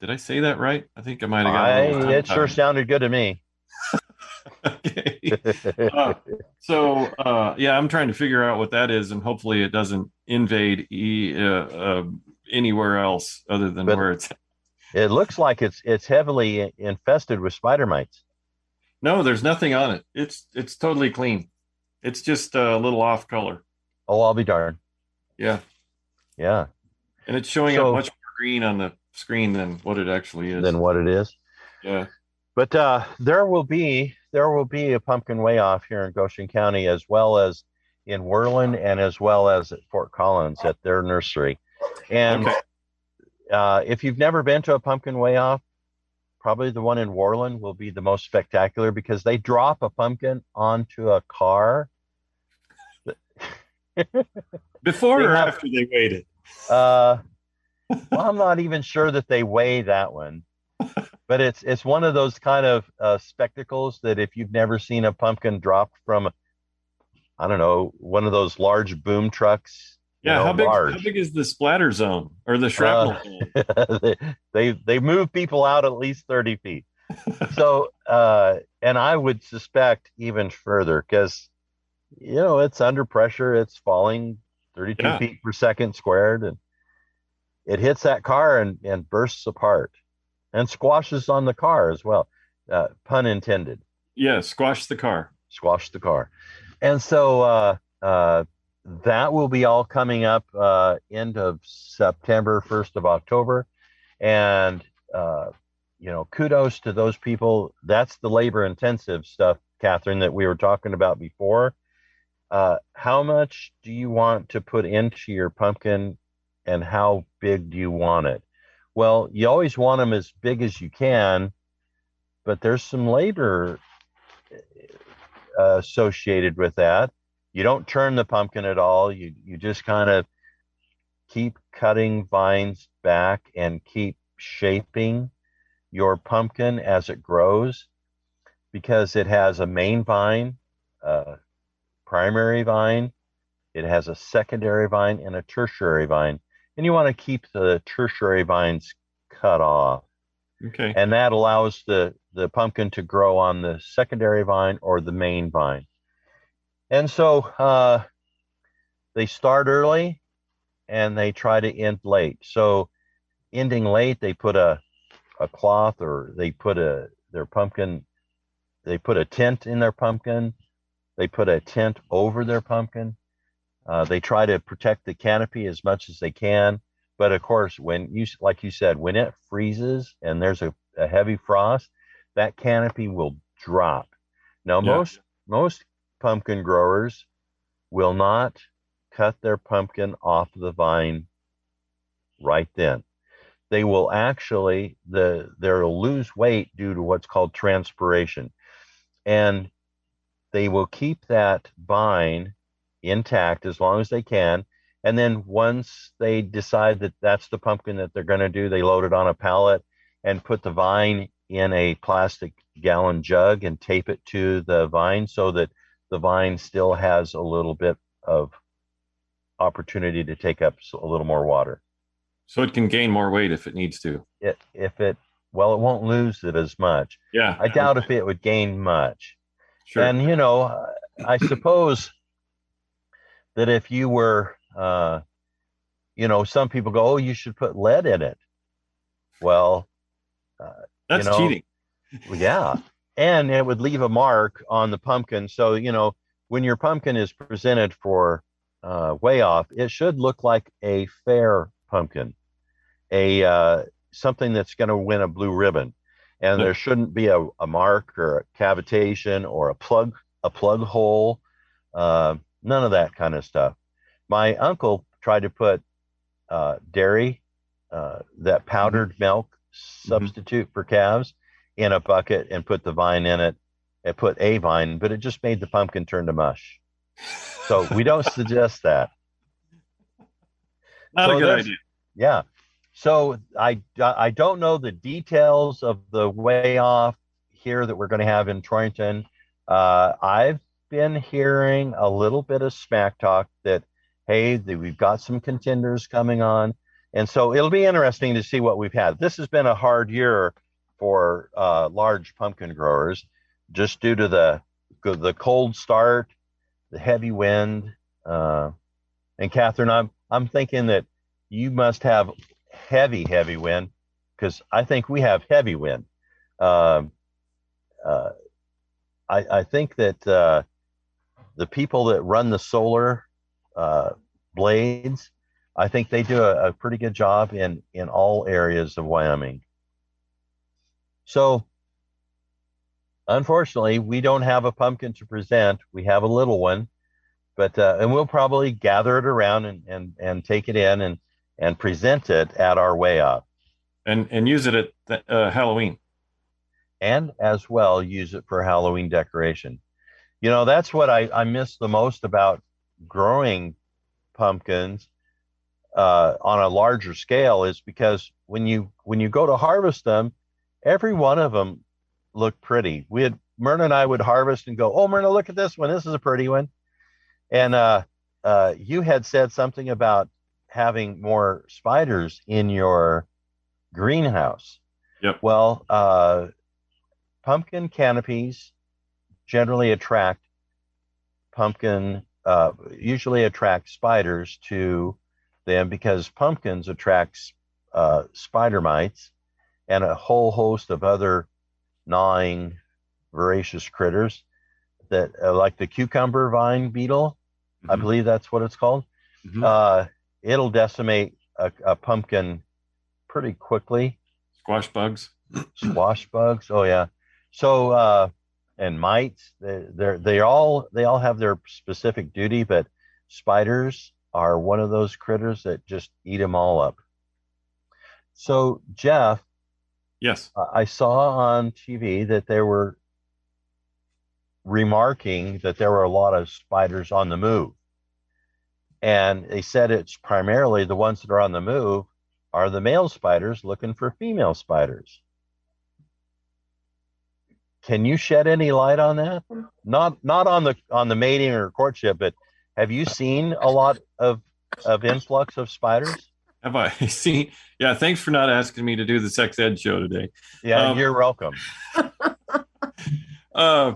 Did I say that right? I think I might have got it sure sounded good to me. okay. Uh, so uh, yeah, I'm trying to figure out what that is, and hopefully it doesn't invade e- uh, uh, anywhere else other than But- where it's. it looks like it's it's heavily infested with spider mites. No, there's nothing on it. It's it's totally clean. It's just a little off color. Oh, I'll be darned. Yeah, Yeah. and it's showing So- up much more green on the screen than what it actually is. Than what it is. yeah. But uh, there will be there will be a pumpkin weigh off here in Goshen County, as well as in Worland, and as well as at Fort Collins at their nursery. And Okay. uh, if you've never been to a pumpkin weigh off, probably the one in Worland will be the most spectacular because they drop a pumpkin onto a car. Before or have- after they waited? Uh, well, I'm not even sure that they weigh that one, but it's it's one of those kind of uh, spectacles that if you've never seen a pumpkin drop from, I don't know, one of those large boom trucks. Yeah, know, how big? large. How big is the splatter zone or the shrapnel zone? they, they move people out at least 30 feet. So, uh, and I would suspect even further because, you know, it's under pressure. It's falling 32 Yeah. feet per second squared, and it hits that car and, and bursts apart and squashes on the car as well. Uh, pun intended. Yeah, squash the car. Squash the car. And so uh, uh, that will be all coming up uh, end of September, 1st of October. And, uh, you know, kudos to those people. That's the labor intensive stuff, Catherine, that we were talking about before. Uh, how much do you want to put into your pumpkin and how big do you want it? Well, you always want them as big as you can, but there's some labor uh, associated with that. You don't turn the pumpkin at all. You you just kind of keep cutting vines back and keep shaping your pumpkin as it grows because it has a main vine, a primary vine, it has a secondary vine and a tertiary vine. And you want to keep the tertiary vines cut off. Okay. And that allows the, the pumpkin to grow on the secondary vine or the main vine. And so uh, they start early and they try to end late. So ending late, they put a, a cloth or they put a their pumpkin, they put a tent in their pumpkin. They put a tent over their pumpkin. Uh, they try to protect the canopy as much as they can. But of course, when you, like you said, when it freezes and there's a, a heavy frost, that canopy will drop. Now, Yeah. most most pumpkin growers will not cut their pumpkin off the vine right then. They will actually the they'll lose weight due to what's called transpiration, and they will keep that vine intact as long as they can. And then once they decide that that's the pumpkin that they're going to do, they load it on a pallet and put the vine in a plastic gallon jug and tape it to the vine so that the vine still has a little bit of opportunity to take up a little more water. So it can gain more weight if it needs to. It, if it, well, it won't lose it as much. Yeah. I doubt if it would gain much. Sure. And you know, I suppose that if you were, uh, you know, some people go, "Oh, you should put lead in it." Well, That's you know, cheating. yeah, and it would leave a mark on the pumpkin. So you know, when your pumpkin is presented for uh, weigh off, it should look like a fair pumpkin, a uh, something that's going to win a blue ribbon, and there shouldn't be a, a mark or a cavitation or a plug a plug hole, uh, none of that kind of stuff. My uncle tried to put uh, dairy, uh, that powdered milk substitute for calves, in a bucket and put the vine in it and put a vine, but it just made the pumpkin turn to mush. So we don't suggest that. Not so a good idea. Yeah. So I I don't know the details of the weigh off here that we're going to have in Torrington. Uh, I've been hearing a little bit of smack talk that hey, we've got some contenders coming on, and so it'll be interesting to see what we've had. This has been a hard year for uh, large pumpkin growers, just due to the the cold start, the heavy wind, uh, and Catherine, I'm I'm thinking that you must have heavy, heavy wind because I think we have heavy wind. Um, uh, I, I think that uh, the people that run the solar uh, blades, I think they do a, a pretty good job in in all areas of Wyoming. So, unfortunately, we don't have a pumpkin to present. We have a little one, but uh, and we'll probably gather it around and and and take it in and and present it at our way up, And and use it at th- uh, Halloween. and as well use it for Halloween decoration. You know, that's what I, I miss the most about growing pumpkins uh, on a larger scale is because when you when you go to harvest them, every one of them looked pretty. We had Myrna and I would harvest and go, "Oh, Myrna, look at this one. This is a pretty one." And uh, uh, you had said something about having more spiders in your greenhouse. Yep. Well, uh, pumpkin canopies generally attract pumpkin, uh, usually attract spiders to them because pumpkins attracts uh, spider mites and a whole host of other gnawing voracious critters that uh, like the cucumber vine beetle. I Mhm. believe that's what it's called. Mhm. Uh, it'll decimate a, a pumpkin pretty quickly. Squash bugs. Squash bugs. Oh yeah. So uh, and mites. They they're they all they all have their specific duty, but spiders are one of those critters that just eat them all up. So Jeff, Yes. uh, I saw on TV that they were remarking that there were a lot of spiders on the move. And they said it's primarily the ones that are on the move are the male spiders looking for female spiders. Can you shed any light on that? Not not on the on the mating or courtship, but have you seen a lot of of influx of spiders? Have I seen? Yeah. Thanks for not asking me to do the sex ed show today. Yeah, Um, you're welcome. Uh,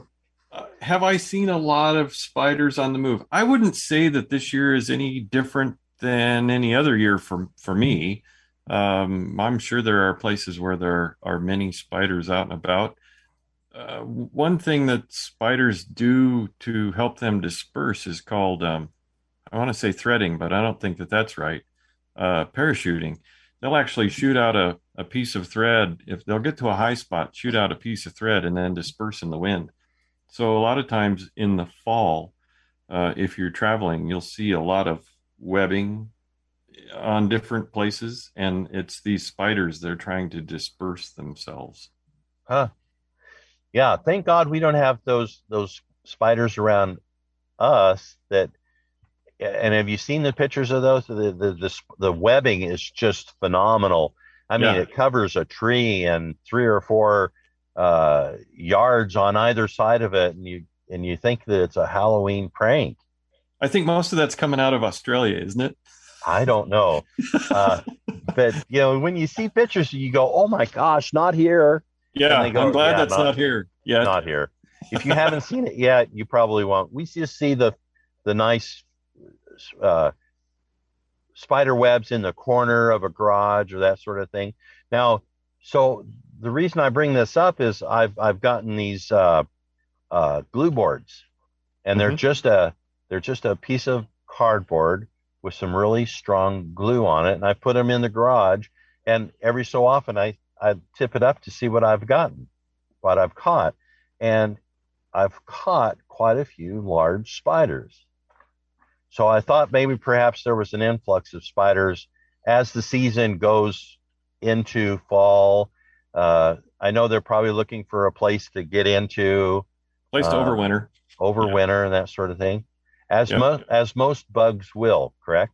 have I seen a lot of spiders on the move? I wouldn't say that this year is any different than any other year for for me. Um, I'm sure there are places where there are many spiders out and about. Uh, one thing that spiders do to help them disperse is called, um, I want to say threading, but I don't think that that's right. Uh, parachuting. They'll actually shoot out a, a piece of thread. If they'll get to a high spot, shoot out a piece of thread and then disperse in the wind. So a lot of times in the fall, uh, if you're traveling, you'll see a lot of webbing on different places, and it's these spiders they're trying to disperse themselves. Huh. Yeah, thank God we don't have those those spiders around us that and have you seen the pictures of those? The the the, the webbing is just phenomenal. I mean, Yeah. it covers a tree and three or four uh, yards on either side of it, and you and you think that it's a Halloween prank. I think most of that's coming out of Australia, isn't it? I don't know, uh, but you know, when you see pictures, you go, "Oh my gosh, not here, Yeah, go, I'm glad yeah, that's not- not, here. Yeah, not here." If you haven't seen it yet, you probably won't. We just see the the nice uh, spider webs in the corner of a garage or that sort of thing. Now, so the reason I bring this up is I've I've gotten these uh, uh, glue boards, and they're Mhm. just a they're just a piece of cardboard with some really strong glue on it, and I put them in the garage. And every so often, I I tip it up to see what I've gotten, what I've caught, and I've caught quite a few large spiders. So I thought maybe perhaps there was an influx of spiders as the season goes into fall. Uh, I know they're probably looking for a place to get into place to uh, overwinter. over Yeah. and that sort of thing, as Yep. mo- as most bugs will. Correct?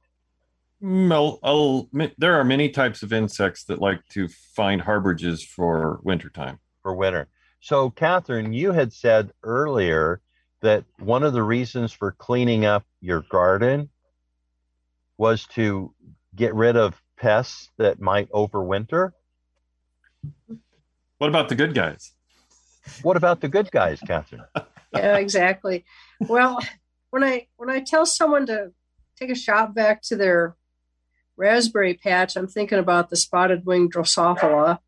Mm, I'll- I'll- there are many types of insects that like to find harborages for wintertime. for winter. So, Catherine, you had said earlier that one of the reasons for cleaning up your garden was to get rid of pests that might overwinter. What about the good guys? What about the good guys, Catherine? yeah, exactly. Well, when I when I tell someone to take a shop vac to their raspberry patch, I'm thinking about the spotted wing Drosophila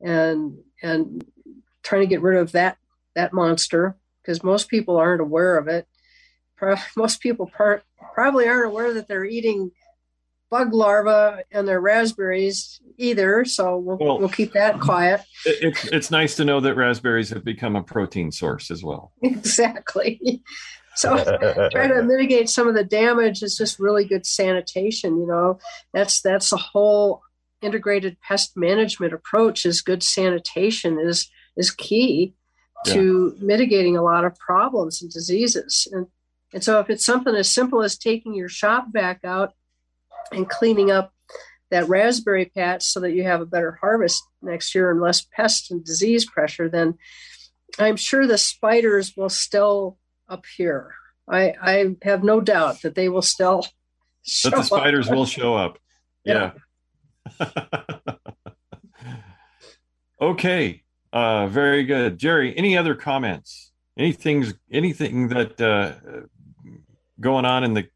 and and trying to get rid of that that monster because most people aren't aware of it. Pro- Most people par- probably aren't aware that they're eating bug larvae and their raspberries either. So we'll, Well- we'll keep that quiet. It, it's it's nice to know that raspberries have become a protein source as well. exactly. So try to mitigate some of the damage is just really good sanitation you know that's that's the whole integrated pest management approach is good sanitation is is key to mitigating a lot of problems and diseases and and so if it's something as simple as taking your shop vac out and cleaning up that raspberry patch so that you have a better harvest next year and less pest and disease pressure then i'm sure the spiders will still appear. I, I have no doubt that they will still show That the spiders up. will show up. Yeah. okay. Uh, very good, Jerry. Any other comments? Anything's anything that uh, going on in the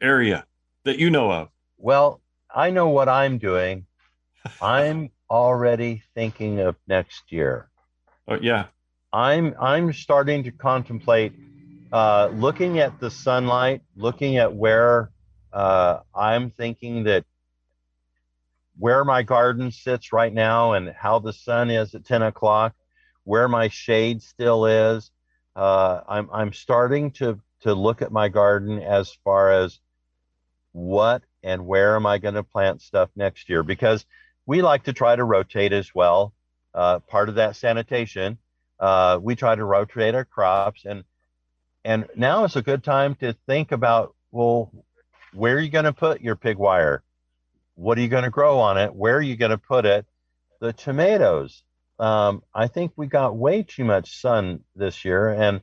area that you know of? Well, I know what I'm doing. I'm already thinking of next year. Oh, yeah. I'm I'm starting to contemplate uh, looking at the sunlight, looking at where uh, I'm thinking that where my garden sits right now and how the sun is at 10 o'clock, where my shade still is. Uh, I'm I'm starting to to look at my garden as far as what and where am I going to plant stuff next year because we like to try to rotate as well. Uh, part of that sanitation, uh, we try to rotate our crops and and now is a good time to think about well, where are you going to put your pig wire? What are you going to grow on it? Where are you going to put it? The tomatoes. Um, I think we got way too much sun this year, and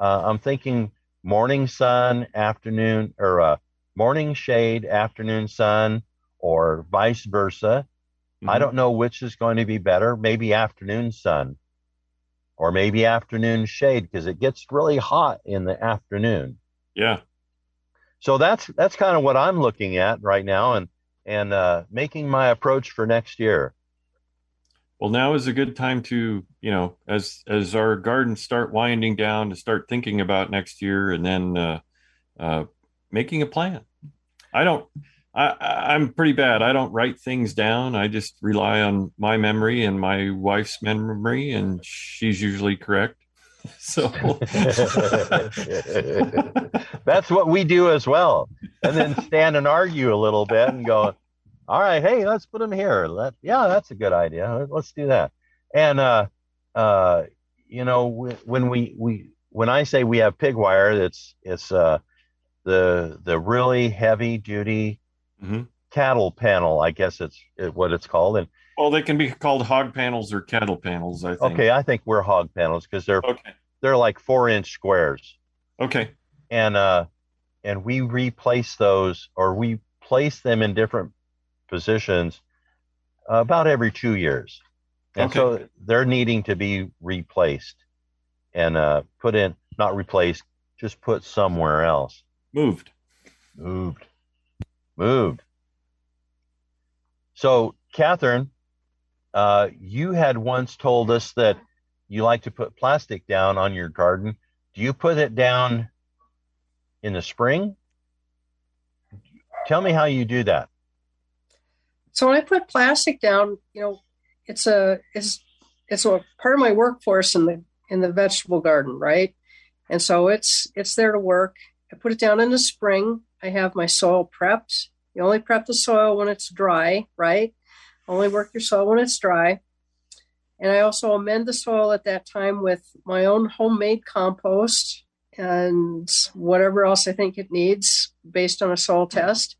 uh, I'm thinking morning sun, afternoon, or uh, morning shade, afternoon sun, or vice versa. Mm-hmm. I don't know which is going to be better. Maybe afternoon sun, or maybe afternoon shade because it gets really hot in the afternoon. Yeah. So that's that's kind of what I'm looking at right now, and and uh, making my approach for next year. Well, now is a good time to, you know, as as our gardens start winding down, to start thinking about next year, and then uh, uh, making a plan. I don't. I, I'm pretty bad. I don't write things down. I just rely on my memory and my wife's memory, and she's usually correct. So that's what we do as well. And then stand and argue a little bit and go, all right, hey, let's put them here. Let, yeah, that's a good idea. Let's do that. And, uh, uh, you know, when we, we, when I say we have pig wire, it's, it's, uh, the, the really heavy duty mm-hmm. Cattle panel, I guess it's what it's called. And, well, they can be called hog panels or cattle panels. I think. Okay, I think we're hog panels because they're okay. they're like four inch squares. Okay. And uh, and we replace those or we place them in different positions about every two years, and okay. so they're needing to be replaced and uh, put in not replaced, just put somewhere else. Moved. Moved. Moved. So, Catherine, uh, you had once told us that you like to put plastic down on your garden. Do you put it down in the spring? Tell me how you do that. So when I put plastic down, you know, it's a it's it's a part of my workforce in the in the vegetable garden, right? And so it's it's there to work. I put it down in the spring. I have my soil prepped. You only prep the soil when it's dry, right? Only work your soil when it's dry. And I also amend the soil at that time with my own homemade compost and whatever else I think it needs based on a soil test.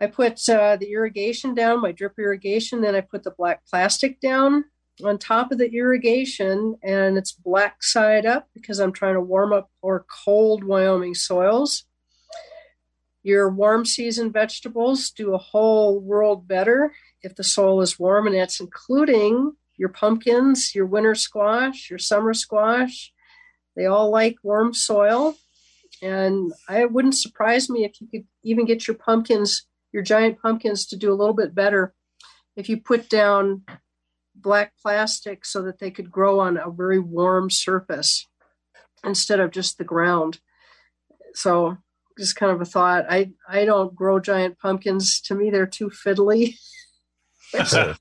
I put uh, the irrigation down, my drip irrigation, then I put the black plastic down on top of the irrigation, and it's black side up because I'm trying to warm up or cold Wyoming soils. Your warm season vegetables do a whole world better if the soil is warm, and that's including your pumpkins, your winter squash, your summer squash. They all like warm soil. And I wouldn't surprise me if you could even get your pumpkins, your giant pumpkins, to do a little bit better if you put down black plastic so that they could grow on a very warm surface instead of just the ground. So just kind of a thought. I I don't grow giant pumpkins. To me, they're too fiddly. After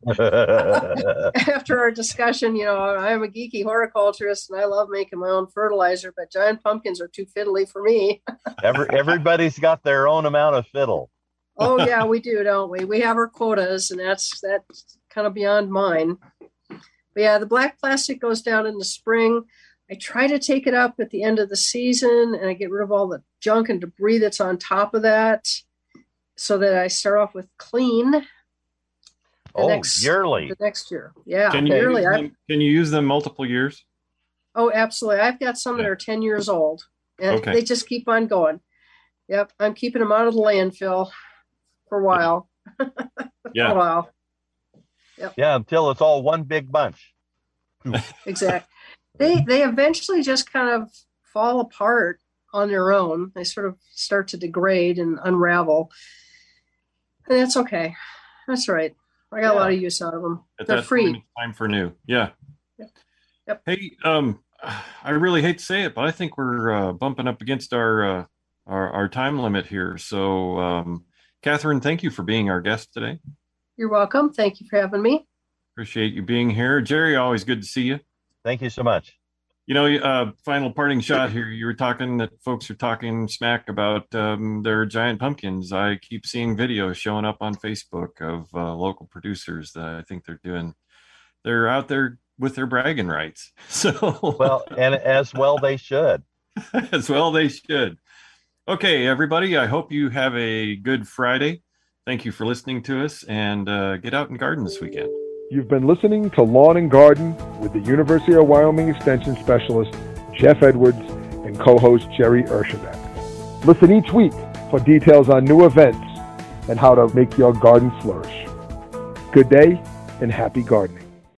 our discussion, you know, I'm a geeky horticulturist and I love making my own fertilizer, but giant pumpkins are too fiddly for me. Every, everybody's got their own amount of fiddle. oh yeah, we do, don't we? We have our quotas, and that's that's kind of beyond mine. But yeah, the black plastic goes down in the spring. I try to take it up at the end of the season and I get rid of all the junk and debris that's on top of that so that I start off with clean. Oh, next, yearly. The next year. Yeah. Can you, yearly. Them, can you use them multiple years? Oh, absolutely. I've got some yeah. that are 10 years old and okay. they just keep on going. Yep. I'm keeping them out of the landfill for a while. Yeah. for a while. Yep. Yeah. Until it's all one big bunch. exactly they they eventually just kind of fall apart on their own. They sort of start to degrade and unravel, and that's okay. That's right. I got yeah. a lot of use out of them. At They're free. time for new. Yeah. Yep. Yep. Hey, um, I really hate to say it, but I think we're uh, bumping up against our, uh, our our time limit here. So, um, Catherine, thank you for being our guest today. You're welcome. Thank you for having me. Appreciate you being here, Jerry. Always good to see you. Thank you so much. You know, uh, final parting shot here. You were talking that folks are talking smack about um, their giant pumpkins. I keep seeing videos showing up on Facebook of uh, local producers that I think they're doing. They're out there with their bragging rights. So Well, and as well they should. as well they should. Okay, everybody. I hope you have a good Friday. Thank you for listening to us, and uh, get out and garden this weekend. You've been listening to Lawn and Garden with the University of Wyoming Extension Specialist Jeff Edwards and co-host Jerry Urshabek. Listen each week for details on new events and how to make your garden flourish. Good day and happy gardening.